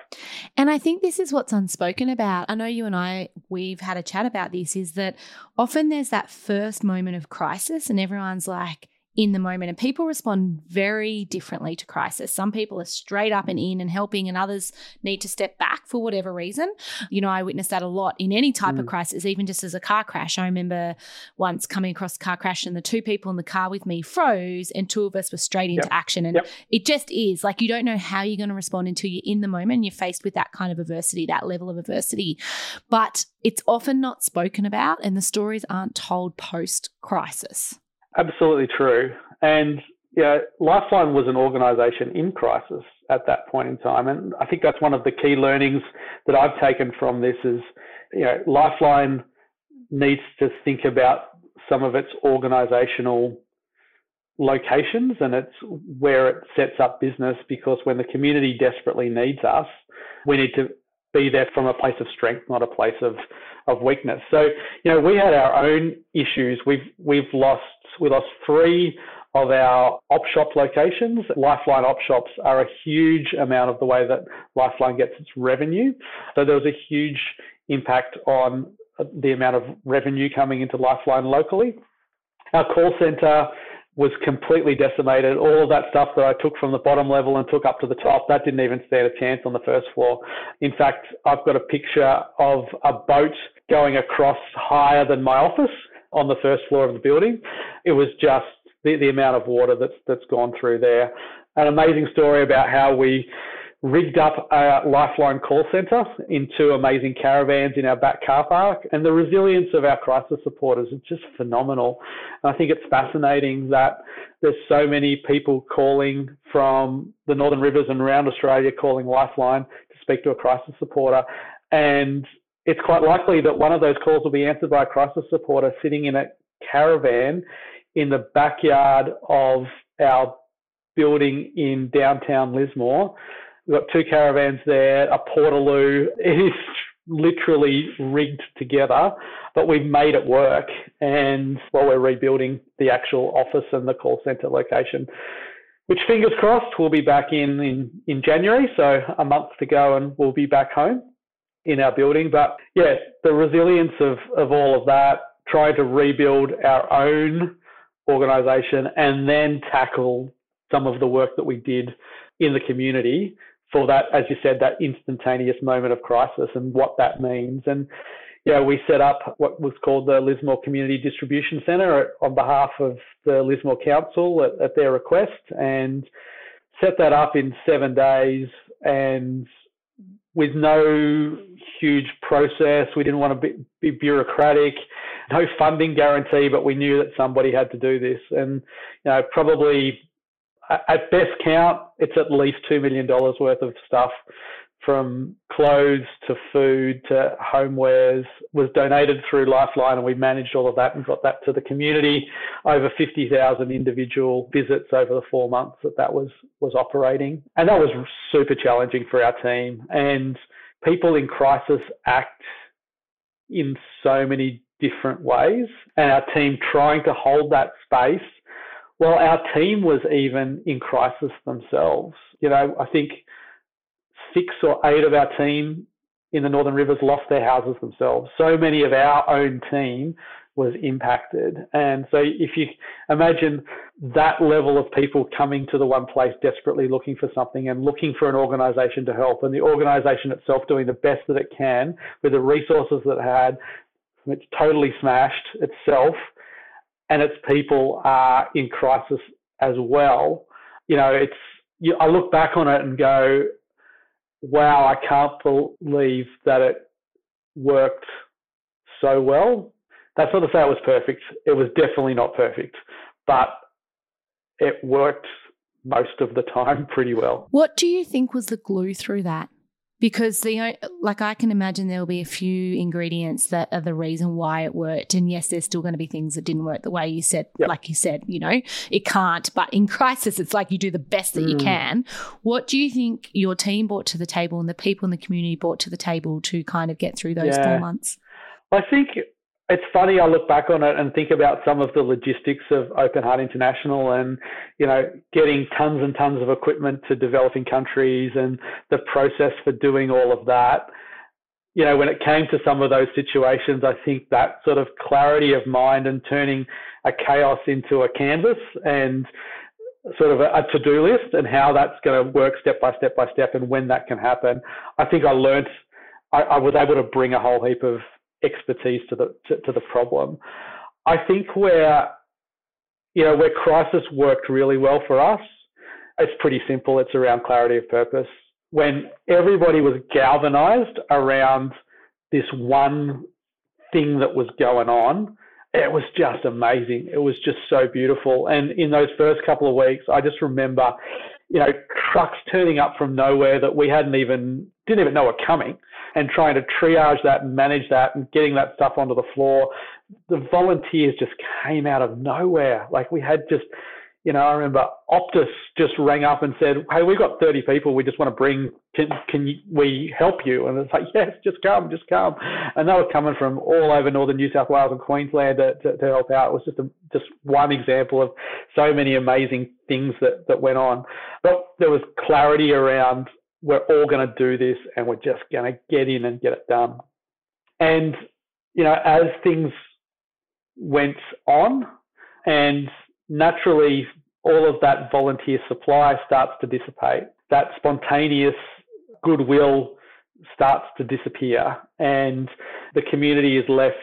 And I think this is what's unspoken about. I know you and I, we've had a chat about this, is that often there's that first moment of crisis, and everyone's like, in the moment. And people respond very differently to crisis. Some people are straight up and in and helping, and others need to step back for whatever reason. You know, I witnessed that a lot in any type mm. of crisis, even just as a car crash. I remember once coming across a car crash, and the two people in the car with me froze, and two of us were straight into yep. action. And yep. it just is like you don't know how you're going to respond until you're in the moment and you're faced with that kind of adversity, that level of adversity. But it's often not spoken about, and the stories aren't told post crisis. Absolutely true. And yeah, Lifeline was an organisation in crisis at that point in time, and I think that's one of the key learnings that I've taken from this is, you know, Lifeline needs to think about some of its organisational locations and it's where it sets up business because when the community desperately needs us, we need to be there from a place of strength, not a place of, of weakness. So, you know, we had our own issues. We've we've lost we lost three of our op shop locations. Lifeline op shops are a huge amount of the way that Lifeline gets its revenue. So there was a huge impact on the amount of revenue coming into Lifeline locally. Our call centre was completely decimated. All of that stuff that I took from the bottom level and took up to the top, that didn't even stand a chance on the first floor. In fact, I've got a picture of a boat going across higher than my office on the first floor of the building. It was just the, the amount of water that's that's gone through there. An amazing story about how we rigged up a Lifeline call centre in two amazing caravans in our back car park. And the resilience of our crisis supporters is just phenomenal. And I think it's fascinating that there's so many people calling from the Northern Rivers and around Australia calling Lifeline to speak to a crisis supporter. And it's quite likely that one of those calls will be answered by a crisis supporter sitting in a caravan in the backyard of our building in downtown Lismore We've got two caravans there, a portaloo. It is literally rigged together, but we've made it work. And while we're rebuilding the actual office and the call center location, which fingers crossed we'll be back in, in in January. So a month to go and we'll be back home in our building. But yeah, the resilience of, of all of that, trying to rebuild our own organization and then tackle some of the work that we did in the community for that, as you said, that instantaneous moment of crisis and what that means. And yeah, we set up what was called the Lismore Community Distribution Centre on behalf of the Lismore Council at, at their request and set that up in seven days and with no huge process. We didn't want to be, be, bureaucratic, no funding guarantee, but we knew that somebody had to do this. And you know, probably at best count, it's at least $2 million worth of stuff from clothes to food to homewares was donated through Lifeline and we managed all of that and got that to the community. Over 50,000 individual visits over the four months that that was, was operating. And that was super challenging for our team. And people in crisis act in so many different ways. And our team trying to hold that space well, our team was even in crisis themselves. You know, I think six or eight of our team in the Northern Rivers lost their houses themselves. So many of our own team was impacted. And so if you imagine that level of people coming to the one place desperately looking for something and looking for an organization to help and the organization itself doing the best that it can with the resources that it had, it's totally smashed itself and its people are in crisis as well. You know, it's you, I look back on it and go, wow, I can't believe that it worked so well. That's not to say it was perfect. It was definitely not perfect, but it worked most of the time pretty well. What do you think was the glue through that? Because the like I can imagine there will be a few ingredients that are the reason why it worked. And yes, there's still going to be things that didn't work the way you said. Yep. Like you said, you know, it can't. But in crisis, it's like you do the best that mm. you can. What do you think your team brought to the table and the people in the community brought to the table to kind of get through those yeah. four months? I think it's funny I look back on it and think about some of the logistics of Open Heart International and you know getting tons and tons of equipment to developing countries and the process for doing all of that. You know when it came to some of those situations I think that sort of clarity of mind and turning a chaos into a canvas and sort of a, a to-do list and how that's going to work step by step by step and when that can happen I think I learned I, I was able to bring a whole heap of expertise to the to, to the problem. I think where you know where crisis worked really well for us, it's pretty simple. It's around clarity of purpose. When everybody was galvanized around this one thing that was going on, it was just amazing. It was just so beautiful. And in those first couple of weeks, I just remember, you know, trucks turning up from nowhere that we hadn't even didn't even know were coming and trying to triage that and manage that and getting that stuff onto the floor. The volunteers just came out of nowhere. Like we had just, you know, I remember Optus just rang up and said, "Hey, we've got 30 people. We just want to bring. Can can we help you?" And it's like, "Yes, just come, just come." And they were coming from all over northern New South Wales and Queensland to, to, to help out. It was just a, just one example of so many amazing things that that went on. But there was clarity around we're all going to do this and we're just going to get in and get it done. And, you know, as things went on and naturally all of that volunteer supply starts to dissipate, that spontaneous goodwill starts to disappear and the community is left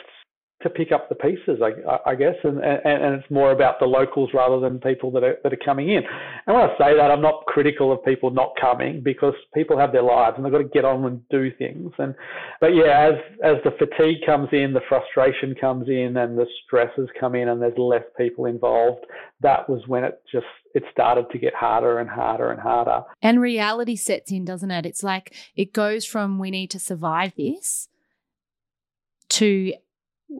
to pick up the pieces, I, I guess, and, and, and, it's more about the locals rather than people that are that are coming in. And when I say that, I'm not critical of people not coming because people have their lives and they've got to get on and do things. And but yeah, as as the fatigue comes in, the frustration comes in, and the stresses come in, and there's less people involved. That was when it just it started to get harder and harder and harder. And reality sets in, doesn't it? It's like it goes from we need to survive this to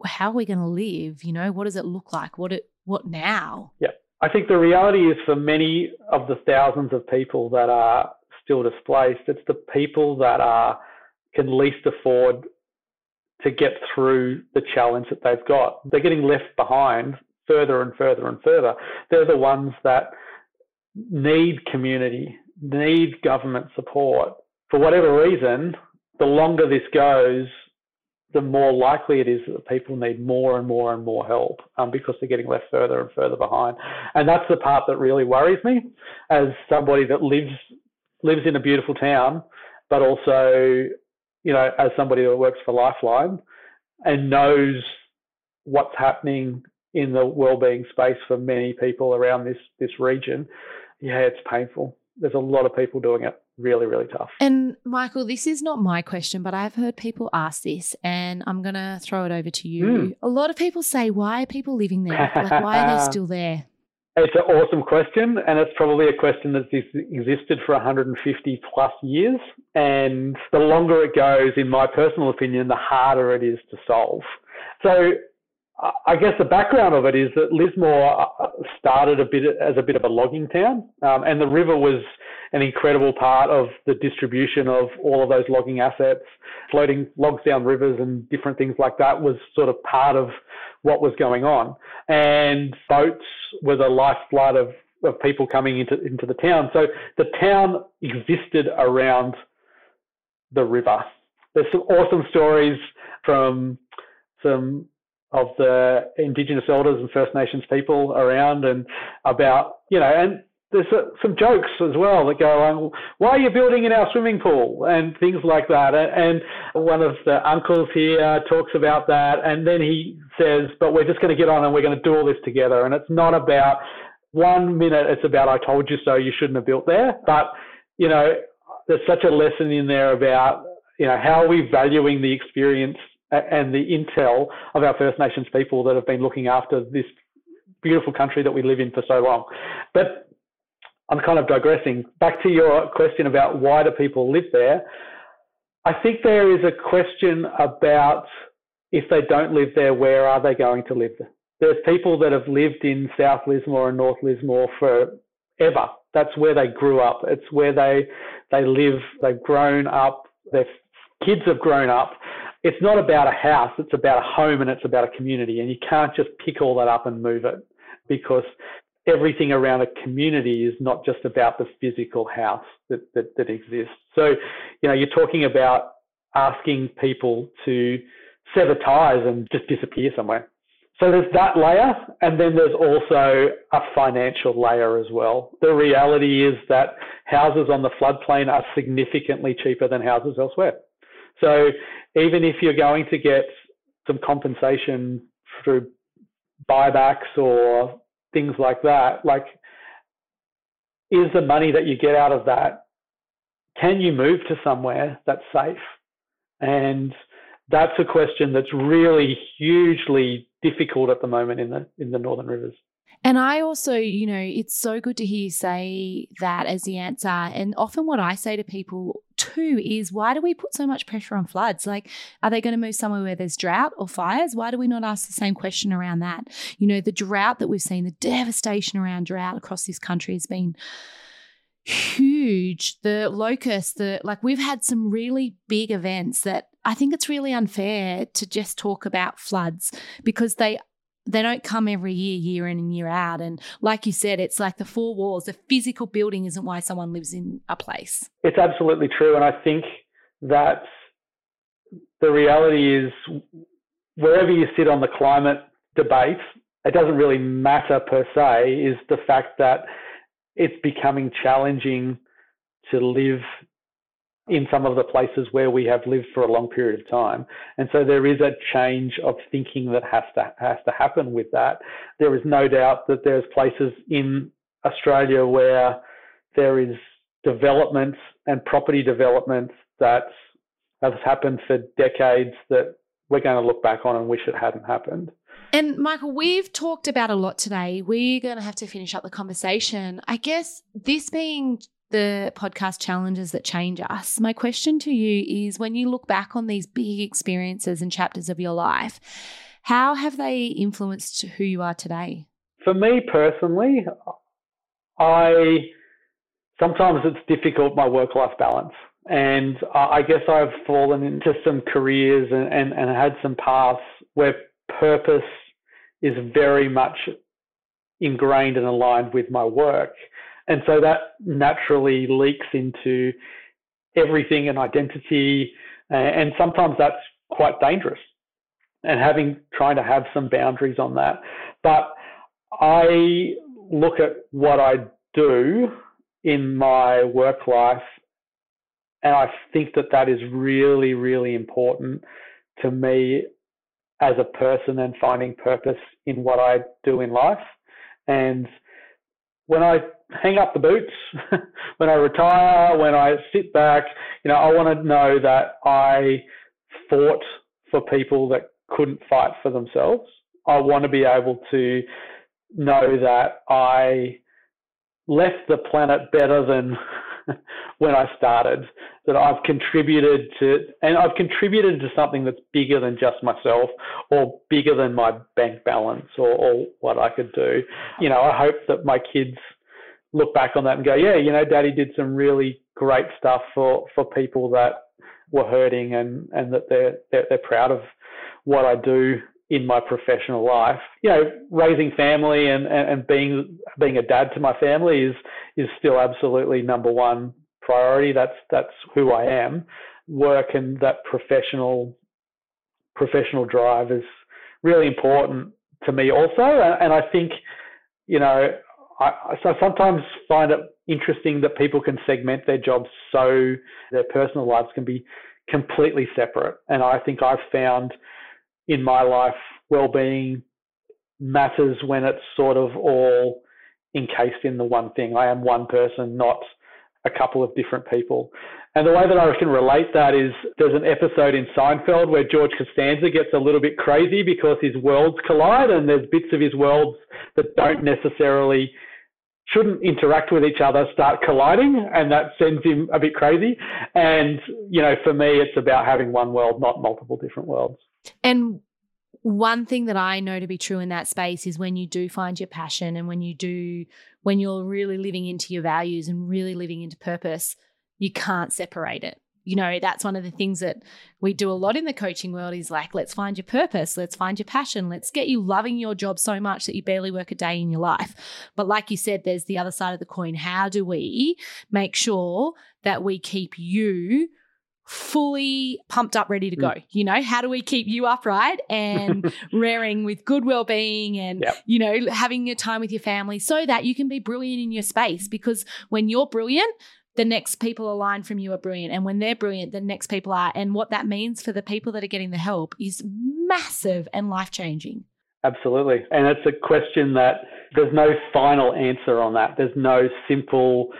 how are we going to live? You know, what does it look like? What it what now? Yeah. I think the reality is for many of the thousands of people that are still displaced, it's the people that are can least afford to get through the challenge that they've got. They're getting left behind further and further and further. They're the ones that need community, need government support. For whatever reason, the longer this goes, the more likely it is that people need more and more and more help um, because they're getting left further and further behind. And that's the part that really worries me as somebody that lives lives in a beautiful town, but also, you know, as somebody that works for Lifeline and knows what's happening in the well-being space for many people around this this region. Yeah, it's painful. There's a lot of people doing it really, really tough. And Michael, this is not my question, but I've heard people ask this, and I'm going to throw it over to you. Mm. A lot of people say, why are people living there? Like, why are they still there? It's an awesome question, and it's probably a question that's existed for 150 plus years. And the longer it goes, in my personal opinion, the harder it is to solve. So I guess the background of it is that Lismore uh, started a bit as a bit of a logging town, um, and the river was an incredible part of the distribution of all of those logging assets. Floating logs down rivers and different things like that was sort of part of what was going on. And boats were the lifeblood of, of people coming into, into the town. So the town existed around the river. There's some awesome stories from some of the Indigenous elders and First Nations people around and about, you know, and there's some jokes as well that go on, why are you building in our swimming pool and things like that. And one of the uncles here talks about that. And then he says, but we're just going to get on and we're going to do all this together. And it's not about one minute, it's about, I told you so, you shouldn't have built there. But, you know, there's such a lesson in there about, you know, how are we valuing the experience and the intel of our First Nations people that have been looking after this beautiful country that we live in for so long. But I'm kind of digressing. Back to your question about why do people live there. I think there is a question about if they don't live there, where are they going to live? There's people that have lived in South Lismore and North Lismore forever. That's where they grew up. It's where they they live. They've grown up. Their kids have grown up it's not about a house, it's about a home and it's about a community. And you can't just pick all that up and move it because everything around a community is not just about the physical house that, that, that exists. So, you know, you're talking about asking people to sever ties and just disappear somewhere. So there's that layer, and then there's also a financial layer as well. The reality is that houses on the floodplain are significantly cheaper than houses elsewhere. So even if you're going to get some compensation through buybacks or things like that, like is the money that you get out of that, can you move to somewhere that's safe? And that's a question that's really hugely difficult at the moment in the in the Northern Rivers. And I also, you know, it's so good to hear you say that as the answer. And often what I say to people too is why do we put so much pressure on floods? Like, are they going to move somewhere where there's drought or fires? Why do we not ask the same question around that? You know, the drought that we've seen, the devastation around drought across this country has been huge. The locusts, the like, we've had some really big events that I think it's really unfair to just talk about floods because they they don't come every year, year in and year out. And like you said, it's like the four walls. The physical building isn't why someone lives in a place. It's absolutely true. And I think that the reality is wherever you sit on the climate debate, it doesn't really matter per se, is the fact that it's becoming challenging to live in some of the places where we have lived for a long period of time. And so there is a change of thinking that has to has to happen with that. There is no doubt that there's places in Australia where there is development and property development that has happened for decades that we're going to look back on and wish it hadn't happened. And Michael, we've talked about a lot today. We're going to have to finish up the conversation. I guess this being the podcast challenges that change us. My question to you is when you look back on these big experiences and chapters of your life, how have they influenced who you are today? For me personally, I sometimes it's difficult my work life balance. And I guess I've fallen into some careers and, and, and had some paths where purpose is very much ingrained and aligned with my work. And so that naturally leaks into everything and identity. And sometimes that's quite dangerous and having, trying to have some boundaries on that. But I look at what I do in my work life and I think that that is really, really important to me as a person and finding purpose in what I do in life. And when I hang up the boots, when I retire, when I sit back, you know, I want to know that I fought for people that couldn't fight for themselves. I want to be able to know that I left the planet better than when I started, that I've contributed to, and I've contributed to something that's bigger than just myself or bigger than my bank balance or, or what I could do. You know, I hope that my kids look back on that and go, yeah, you know, daddy did some really great stuff for, for people that were hurting and, and that they're, they're, they're proud of what I do in my professional life. You know, raising family and, and, and being being a dad to my family is is still absolutely number one priority. That's that's who I am. Work and that professional professional drive is really important to me also. And, I think, you know, I, I sometimes find it interesting that people can segment their jobs so their personal lives can be completely separate. And I think I've found in my life well-being matters when it's sort of all encased in the one thing. I am one person, not a couple of different people. And the way that I can relate that is there's an episode in Seinfeld where George Costanza gets a little bit crazy because his worlds collide and there's bits of his worlds that don't necessarily shouldn't interact with each other start colliding and that sends him a bit crazy. And, you know, for me, it's about having one world, not multiple different worlds. And one thing that I know to be true in that space is when you do find your passion and when you do, when you're really living into your values and really living into purpose, you can't separate it. You know, that's one of the things that we do a lot in the coaching world is like, let's find your purpose, let's find your passion, let's get you loving your job so much that you barely work a day in your life. But like you said, there's the other side of the coin. How do we make sure that we keep you fully pumped up, ready to go. Mm. You know, how do we keep you upright and raring with good well-being and yep. you know having your time with your family so that you can be brilliant in your space? Because when you're brilliant, the next people aligned from you are brilliant, and when they're brilliant, the next people are. And what that means for the people that are getting the help is massive and life changing. Absolutely, and it's a question that there's no final answer on that. There's no simple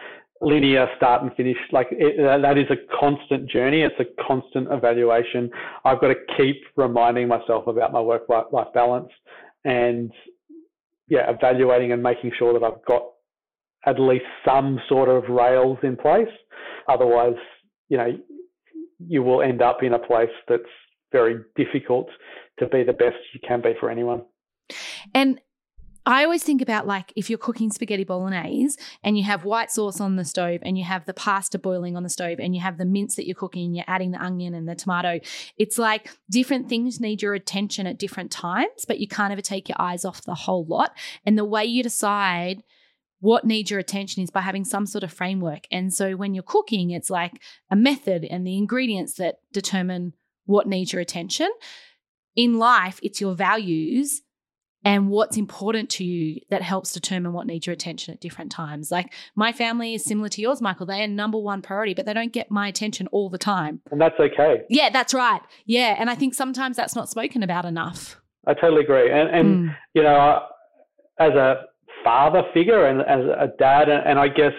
linear start and finish. Like it, uh, that is a constant journey. It's a constant evaluation. I've got to keep reminding myself about my work life balance and yeah, evaluating and making sure that I've got at least some sort of rails in place. Otherwise, you know, you will end up in a place that's very difficult to be the best you can be for anyone. And I always think about like if you're cooking spaghetti bolognese and you have white sauce on the stove and you have the pasta boiling on the stove and you have the mince that you're cooking and you're adding the onion and the tomato. It's like different things need your attention at different times, but you can't ever take your eyes off the whole lot. And the way you decide what needs your attention is by having some sort of framework. And so when you're cooking, it's like a method and the ingredients that determine what needs your attention. In life, it's your values and what's important to you that helps determine what needs your attention at different times. Like my family is similar to yours, Michael. They are number one priority, but they don't get my attention all the time. And that's okay. Yeah, that's right. Yeah. And I think sometimes that's not spoken about enough. I totally agree. And, and mm. you know, as a father figure and as a dad, and I guess,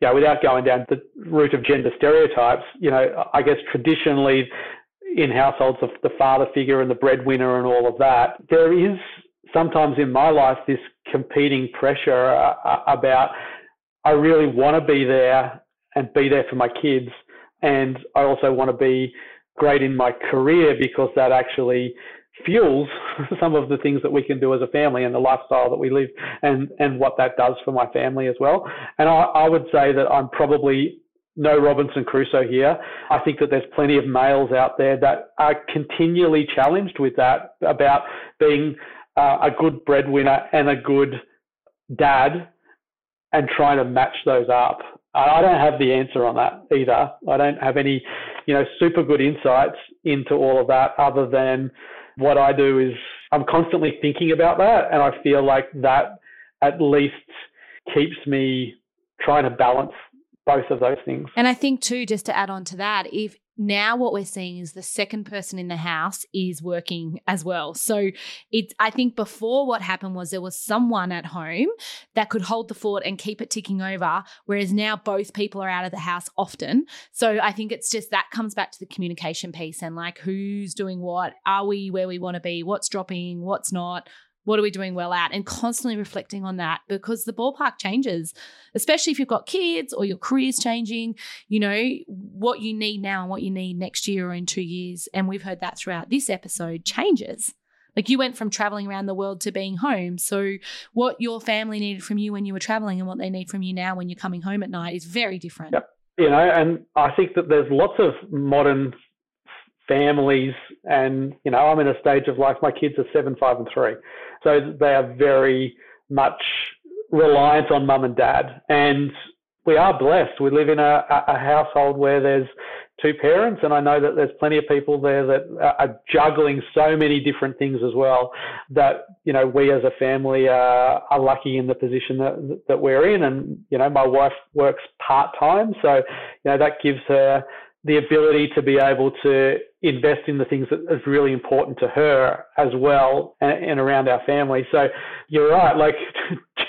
yeah, without going down the route of gender stereotypes, you know, I guess traditionally in households of the father figure and the breadwinner and all of that, there is sometimes in my life this competing pressure uh, uh, about I really want to be there and be there for my kids, and I also want to be great in my career because that actually fuels some of the things that we can do as a family and the lifestyle that we live and and what that does for my family as well. And I, I would say that I'm probably no Robinson Crusoe here. I think that there's plenty of males out there that are continually challenged with that about being uh, a good breadwinner and a good dad and trying to match those up. I don't have the answer on that either. I don't have any, you know, super good insights into all of that other than what I do is I'm constantly thinking about that. And I feel like that at least keeps me trying to balance both of those things. And I think too, just to add on to that, if now what we're seeing is the second person in the house is working as well. So it's I think before what happened was there was someone at home that could hold the fort and keep it ticking over, whereas now both people are out of the house often. So I think it's just that comes back to the communication piece and like who's doing what, are we where we want to be, what's dropping, what's not what are we doing well at? And constantly reflecting on that because the ballpark changes, especially if you've got kids or your career's changing, you know, what you need now and what you need next year or in two years. And we've heard that throughout this episode changes. Like you went from traveling around the world to being home. So, what your family needed from you when you were traveling and what they need from you now when you're coming home at night is very different. Yep. You know, and I think that there's lots of modern families, and, you know, I'm in a stage of life, my kids are seven, five, and three. So they are very much reliant on mum and dad. And we are blessed. We live in a, a household where there's two parents, and I know that there's plenty of people there that are juggling so many different things as well. That you know, we as a family are, are lucky in the position that that we're in, and you know, my wife works part time, so you know that gives her the ability to be able to invest in the things that is really important to her as well and, and around our family. So you're right, like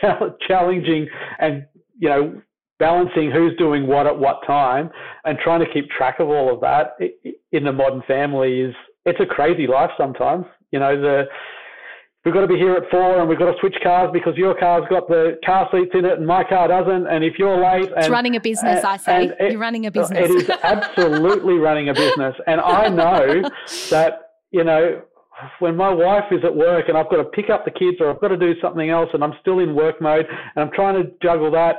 challenging and, you know, balancing who's doing what at what time and trying to keep track of all of that in the modern family is, it's a crazy life sometimes. You know, the, we've got to be here at four and we've got to switch cars because your car's got the car seats in it and my car doesn't. And if you're late, and, it's running a business, and, I say it, you're running a business. It is absolutely running a business, and I know that you know when my wife is at work and I've got to pick up the kids or I've got to do something else and I'm still in work mode and I'm trying to juggle that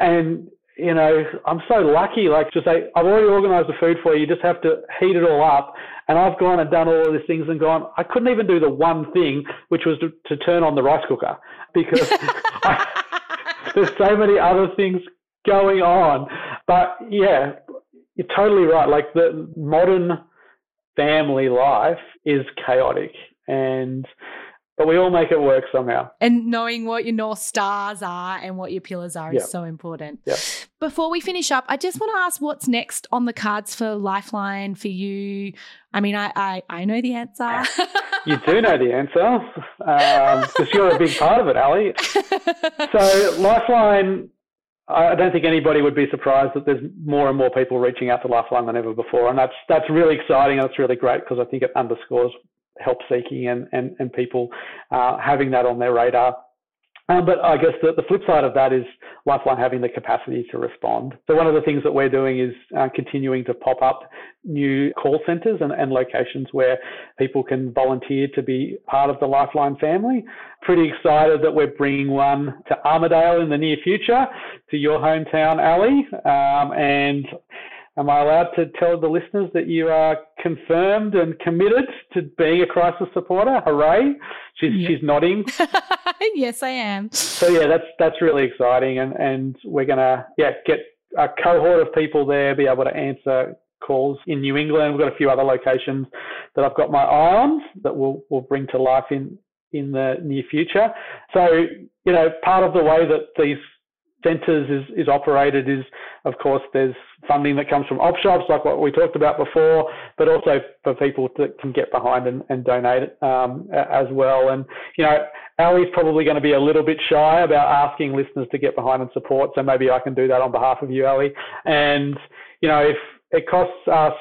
and you know, I'm so lucky, like to say, I've already organized the food for you, you just have to heat it all up. And I've gone and done all of these things and gone, I couldn't even do the one thing, which was to, to turn on the rice cooker because I, there's so many other things going on. But yeah, you're totally right. Like the modern family life is chaotic and but we all make it work somehow. And knowing what your North Stars are and what your pillars are yep. is so important. Yep. Before we finish up, I just want to ask what's next on the cards for Lifeline for you? I mean, I, I, I know the answer. you do know the answer because um, you're a big part of it, Ali. so, Lifeline I don't think anybody would be surprised that there's more and more people reaching out to Lifeline than ever before, and that's that's really exciting and it's really great because I think it underscores help seeking and, and, and people uh, having that on their radar. Um, but I guess the, the, flip side of that is Lifeline having the capacity to respond. So one of the things that we're doing is uh, continuing to pop up new call centres and, and, locations where people can volunteer to be part of the Lifeline family. Pretty excited that we're bringing one to Armidale in the near future, to your hometown, Ali, um, and Am I allowed to tell the listeners that you are confirmed and committed to being a crisis supporter? Hooray! She's yeah. she's nodding. yes, I am. So yeah, that's that's really exciting, and and we're gonna yeah get a cohort of people there, be able to answer calls in New England. We've got a few other locations that I've got my eye on that we'll we'll bring to life in in the near future. So you know, part of the way that these centres is, is operated is, of course, there's funding that comes from op shops, like what we talked about before, but also for people that can get behind and, and donate um, as well. And, you know, Ali's probably going to be a little bit shy about asking listeners to get behind and support, so maybe I can do that on behalf of you, Ali. And, you know, if it costs us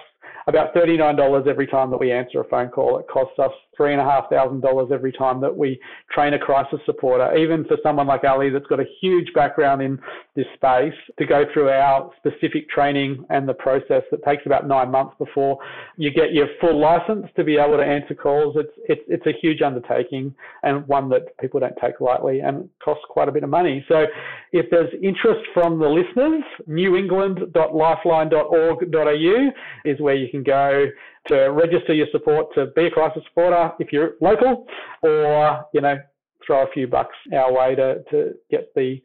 about $39 every time that we answer a phone call. It costs us three and a half thousand dollars every time that we train a crisis supporter. Even for someone like Ali that's got a huge background in this space, to go through our specific training and the process that takes about nine months before you get your full license to be able to answer calls. It's it's it's a huge undertaking and one that people don't take lightly and costs quite a bit of money. So if there's interest from the listeners, newengland.lifeline.org.au is where you can go to register your support to be a crisis supporter if you're local, or you know throw a few bucks our way to to get the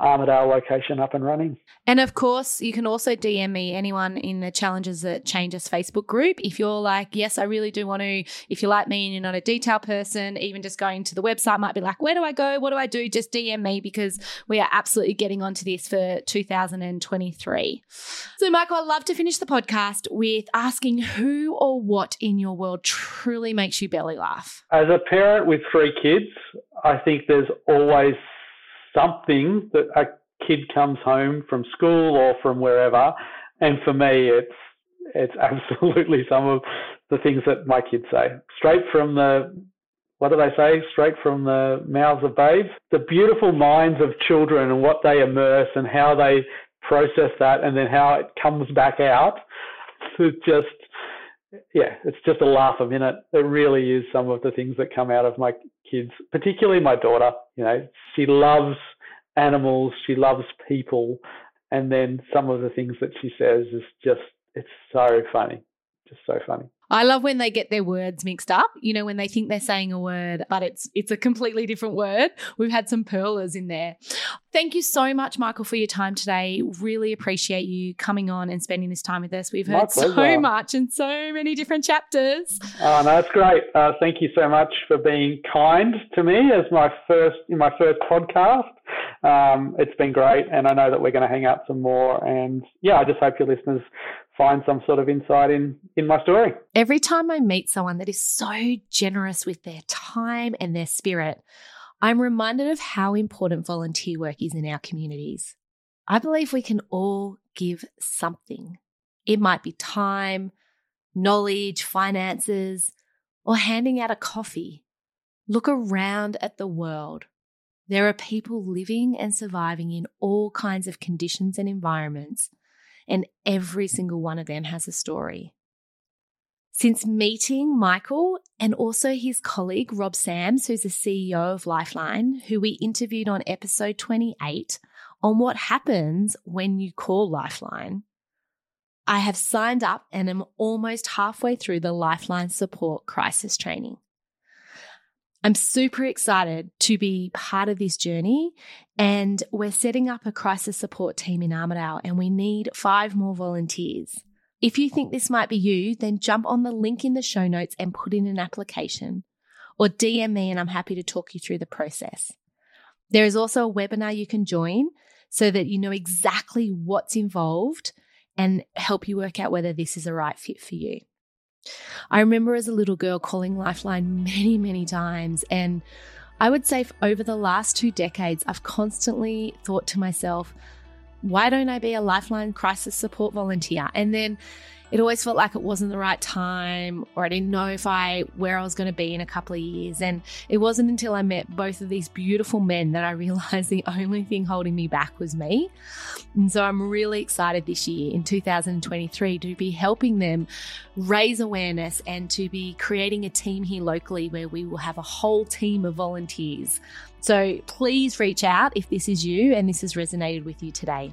Um, Armidale location up and running. And of course, you can also DM me, anyone in the Challenges That Change Us Facebook group. If you're like, yes, I really do want to, if you're like me and you're not a detail person, even just going to the website might be like, where do I go? What do I do? Just DM me because we are absolutely getting onto this for 2023. So, Michael, I'd love to finish the podcast with asking who or what in your world truly makes you belly laugh. As a parent with three kids, I think there's always something that a kid comes home from school or from wherever. And for me, it's it's absolutely some of the things that my kids say, straight from the what do they say? Straight from the mouths of babes. The beautiful minds of children and what they immerse and how they process that, and then how it comes back out. To just yeah, it's just a laugh a minute. It really is some of the things that come out of my kids, particularly my daughter. You know, she loves animals, she loves people, and then some of the things that she says is just it's so funny, just so funny. I love when they get their words mixed up. You know, when they think they're saying a word, but it's it's a completely different word. We've had some pearlers in there. Thank you so much, Michael, for your time today. Really appreciate you coming on and spending this time with us. We've heard so much and so many different chapters. Oh, no, that's great. Uh, thank you so much for being kind to me as my first in my first podcast. Um, it's been great, and I know that we're going to hang out some more. And yeah, I just hope your listeners find some sort of insight in in my story. Every time I meet someone that is so generous with their time and their spirit, I'm reminded of how important volunteer work is in our communities. I believe we can all give something. It might be time, knowledge, finances, or handing out a coffee. Look around at the world. There are people living and surviving in all kinds of conditions and environments and every single one of them has a story. Since meeting Michael and also his colleague Rob Sams, who's the CEO of Lifeline, who we interviewed on episode 28 on what happens when you call Lifeline, I have signed up and am almost halfway through the Lifeline support crisis training. I'm super excited to be part of this journey. And we're setting up a crisis support team in Armidale, and we need five more volunteers. If you think this might be you, then jump on the link in the show notes and put in an application, or DM me, and I'm happy to talk you through the process. There is also a webinar you can join so that you know exactly what's involved and help you work out whether this is a right fit for you. I remember as a little girl calling Lifeline many, many times. And I would say over the last two decades, I've constantly thought to myself, why don't I be a Lifeline crisis support volunteer? And then it always felt like it wasn't the right time or I didn't know if I where I was going to be in a couple of years and it wasn't until I met both of these beautiful men that I realized the only thing holding me back was me. And so I'm really excited this year in 2023 to be helping them raise awareness and to be creating a team here locally where we will have a whole team of volunteers. So please reach out if this is you and this has resonated with you today.